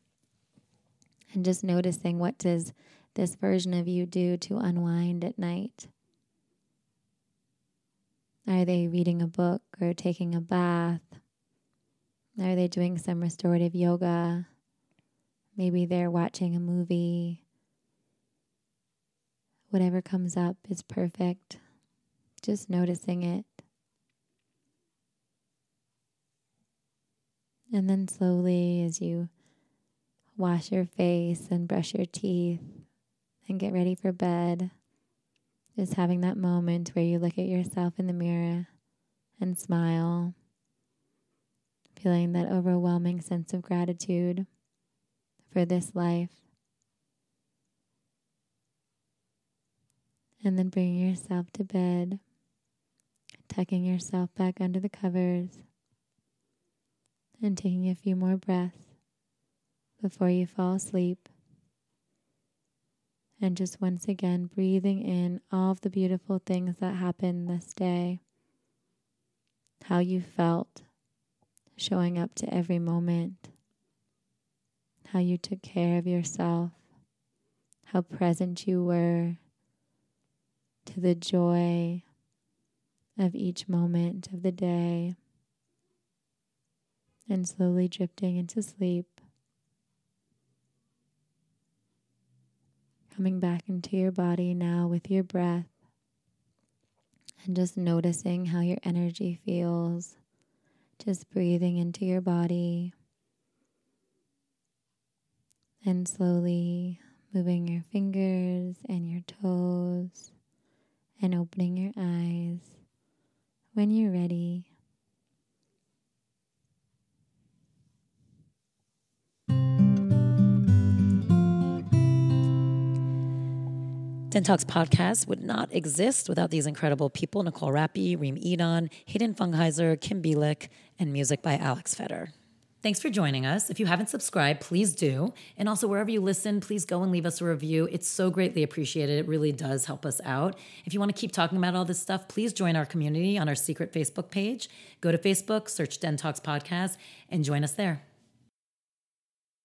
and just noticing what does this version of you do to unwind at night. Are they reading a book or taking a bath? Are they doing some restorative yoga? Maybe they're watching a movie. Whatever comes up is perfect. Just noticing it. And then slowly, as you wash your face and brush your teeth and get ready for bed, just having that moment where you look at yourself in the mirror and smile, feeling that overwhelming sense of gratitude for this life. And then bring yourself to bed, tucking yourself back under the covers, and taking a few more breaths before you fall asleep. And just once again, breathing in all of the beautiful things that happened this day, how you felt showing up to every moment, how you took care of yourself, how present you were to the joy of each moment of the day, and slowly drifting into sleep. Coming back into your body now with your breath and just noticing how your energy feels. Just breathing into your body and slowly moving your fingers and your toes and opening your eyes when you're ready. Den Talks podcast would not exist without these incredible people Nicole Rappi, Reem Edon, Hayden Fungheiser, Kim Bielik, and music by Alex Fetter. Thanks for joining us. If you haven't subscribed, please do. And also, wherever you listen, please go and leave us a review. It's so greatly appreciated. It really does help us out. If you want to keep talking about all this stuff, please join our community on our secret Facebook page. Go to Facebook, search Den Talks Podcast, and join us there.